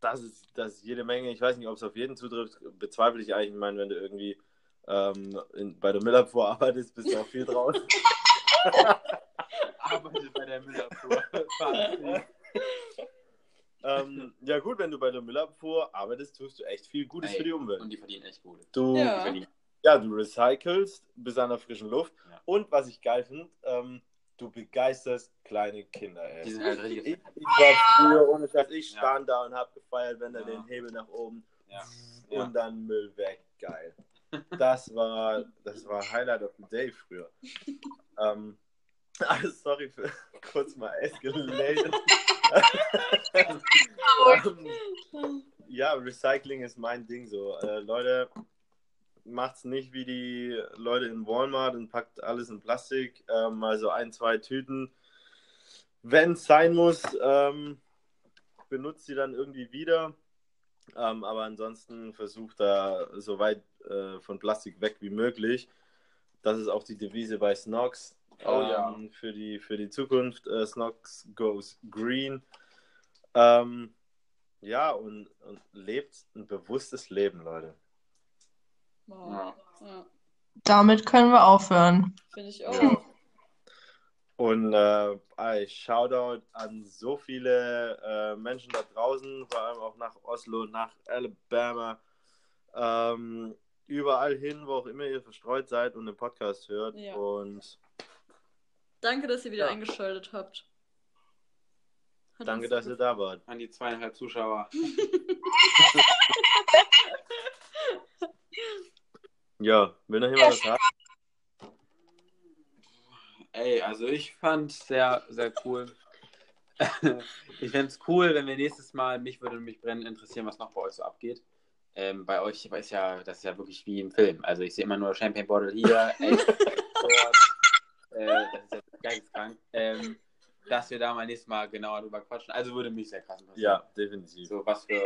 S4: das, ist, das ist jede Menge. Ich weiß nicht, ob es auf jeden zutrifft. Bezweifle ich eigentlich. Ich meine, wenn du irgendwie ähm, in, bei der Müllabfuhr arbeitest, bist du auch viel draußen.
S3: Arbeitet bei der Müllabfuhr.
S4: Ähm, ja gut, wenn du bei der Müllabfuhr arbeitest, tust du echt viel Gutes
S3: Ey,
S4: für die Umwelt.
S3: Und die verdienen echt gut.
S4: Du,
S1: Ja.
S4: ja, du recycelst, bist an der frischen Luft.
S3: Ja.
S4: Und was ich geil finde, ähm, du begeisterst kleine Kinder. Ey.
S3: Die sind halt
S4: Ich,
S3: richtig.
S4: ich war früher ohne Scheiß, ich
S3: Ja.
S4: stand da und hab gefeiert, wenn er
S3: Ja.
S4: den Hebel nach oben
S3: Ja.
S4: und dann Müll weg. Geil. Das war, das war Highlight of the Day früher. ähm, ah, sorry für kurz mal escalated. ähm, ja, Recycling ist mein Ding so. Äh, Leute, macht's nicht wie die Leute in Walmart und packt alles in Plastik. Ähm, also ein, zwei Tüten. Wenn es sein muss, ähm, benutzt sie dann irgendwie wieder. Ähm, aber ansonsten versucht da so weit äh, von Plastik weg wie möglich. Das ist auch die Devise bei Snox.
S3: Oh ja.
S4: ähm, für, die, für die Zukunft. Äh, Snox goes green. Ähm, ja, und, und lebt ein bewusstes Leben, Leute.
S1: Wow.
S3: Ja.
S1: Ja,
S2: Damit können wir aufhören.
S1: finde ich auch.
S4: Ja. Und äh, ey, Shoutout an so viele äh, Menschen da draußen, vor allem auch nach Oslo, nach Alabama, ähm, überall hin, wo auch immer ihr verstreut seid und den Podcast hört.
S1: Ja.
S4: Und
S1: Danke, dass ihr wieder
S4: Ja.
S1: eingeschaltet habt. Hat
S4: danke, dass ihr da wart.
S3: An die zweieinhalb Zuschauer.
S4: Ja, will noch jemand was sagen?
S3: Ey, also ich fand sehr, sehr cool. ich fände es cool, wenn wir nächstes Mal, mich würde mich brennend interessieren, was noch bei euch so abgeht. Ähm, bei euch ist ja, das ist ja wirklich wie im Film. Also ich sehe immer nur Champagne Bottle hier, ey, dort. Äh, das ist ja geisteskrank. Ähm, dass wir da mal nächstes Mal genauer drüber quatschen. Also würde mich sehr krass interessieren.
S4: Ja, definitiv.
S3: So was für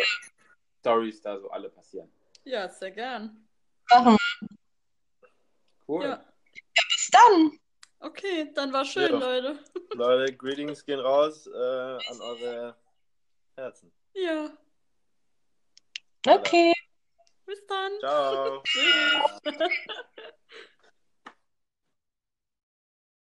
S3: Stories da so alle passieren.
S1: Ja, sehr gern.
S2: Machen
S3: Cool.
S1: Ja.
S2: Bis dann.
S1: Okay, dann war schön,
S4: Ja.
S1: Leute.
S4: Leute, Greetings gehen raus äh, an eure Herzen.
S1: Ja.
S2: Okay.
S1: Bis dann.
S4: Ciao.
S1: Tschüss.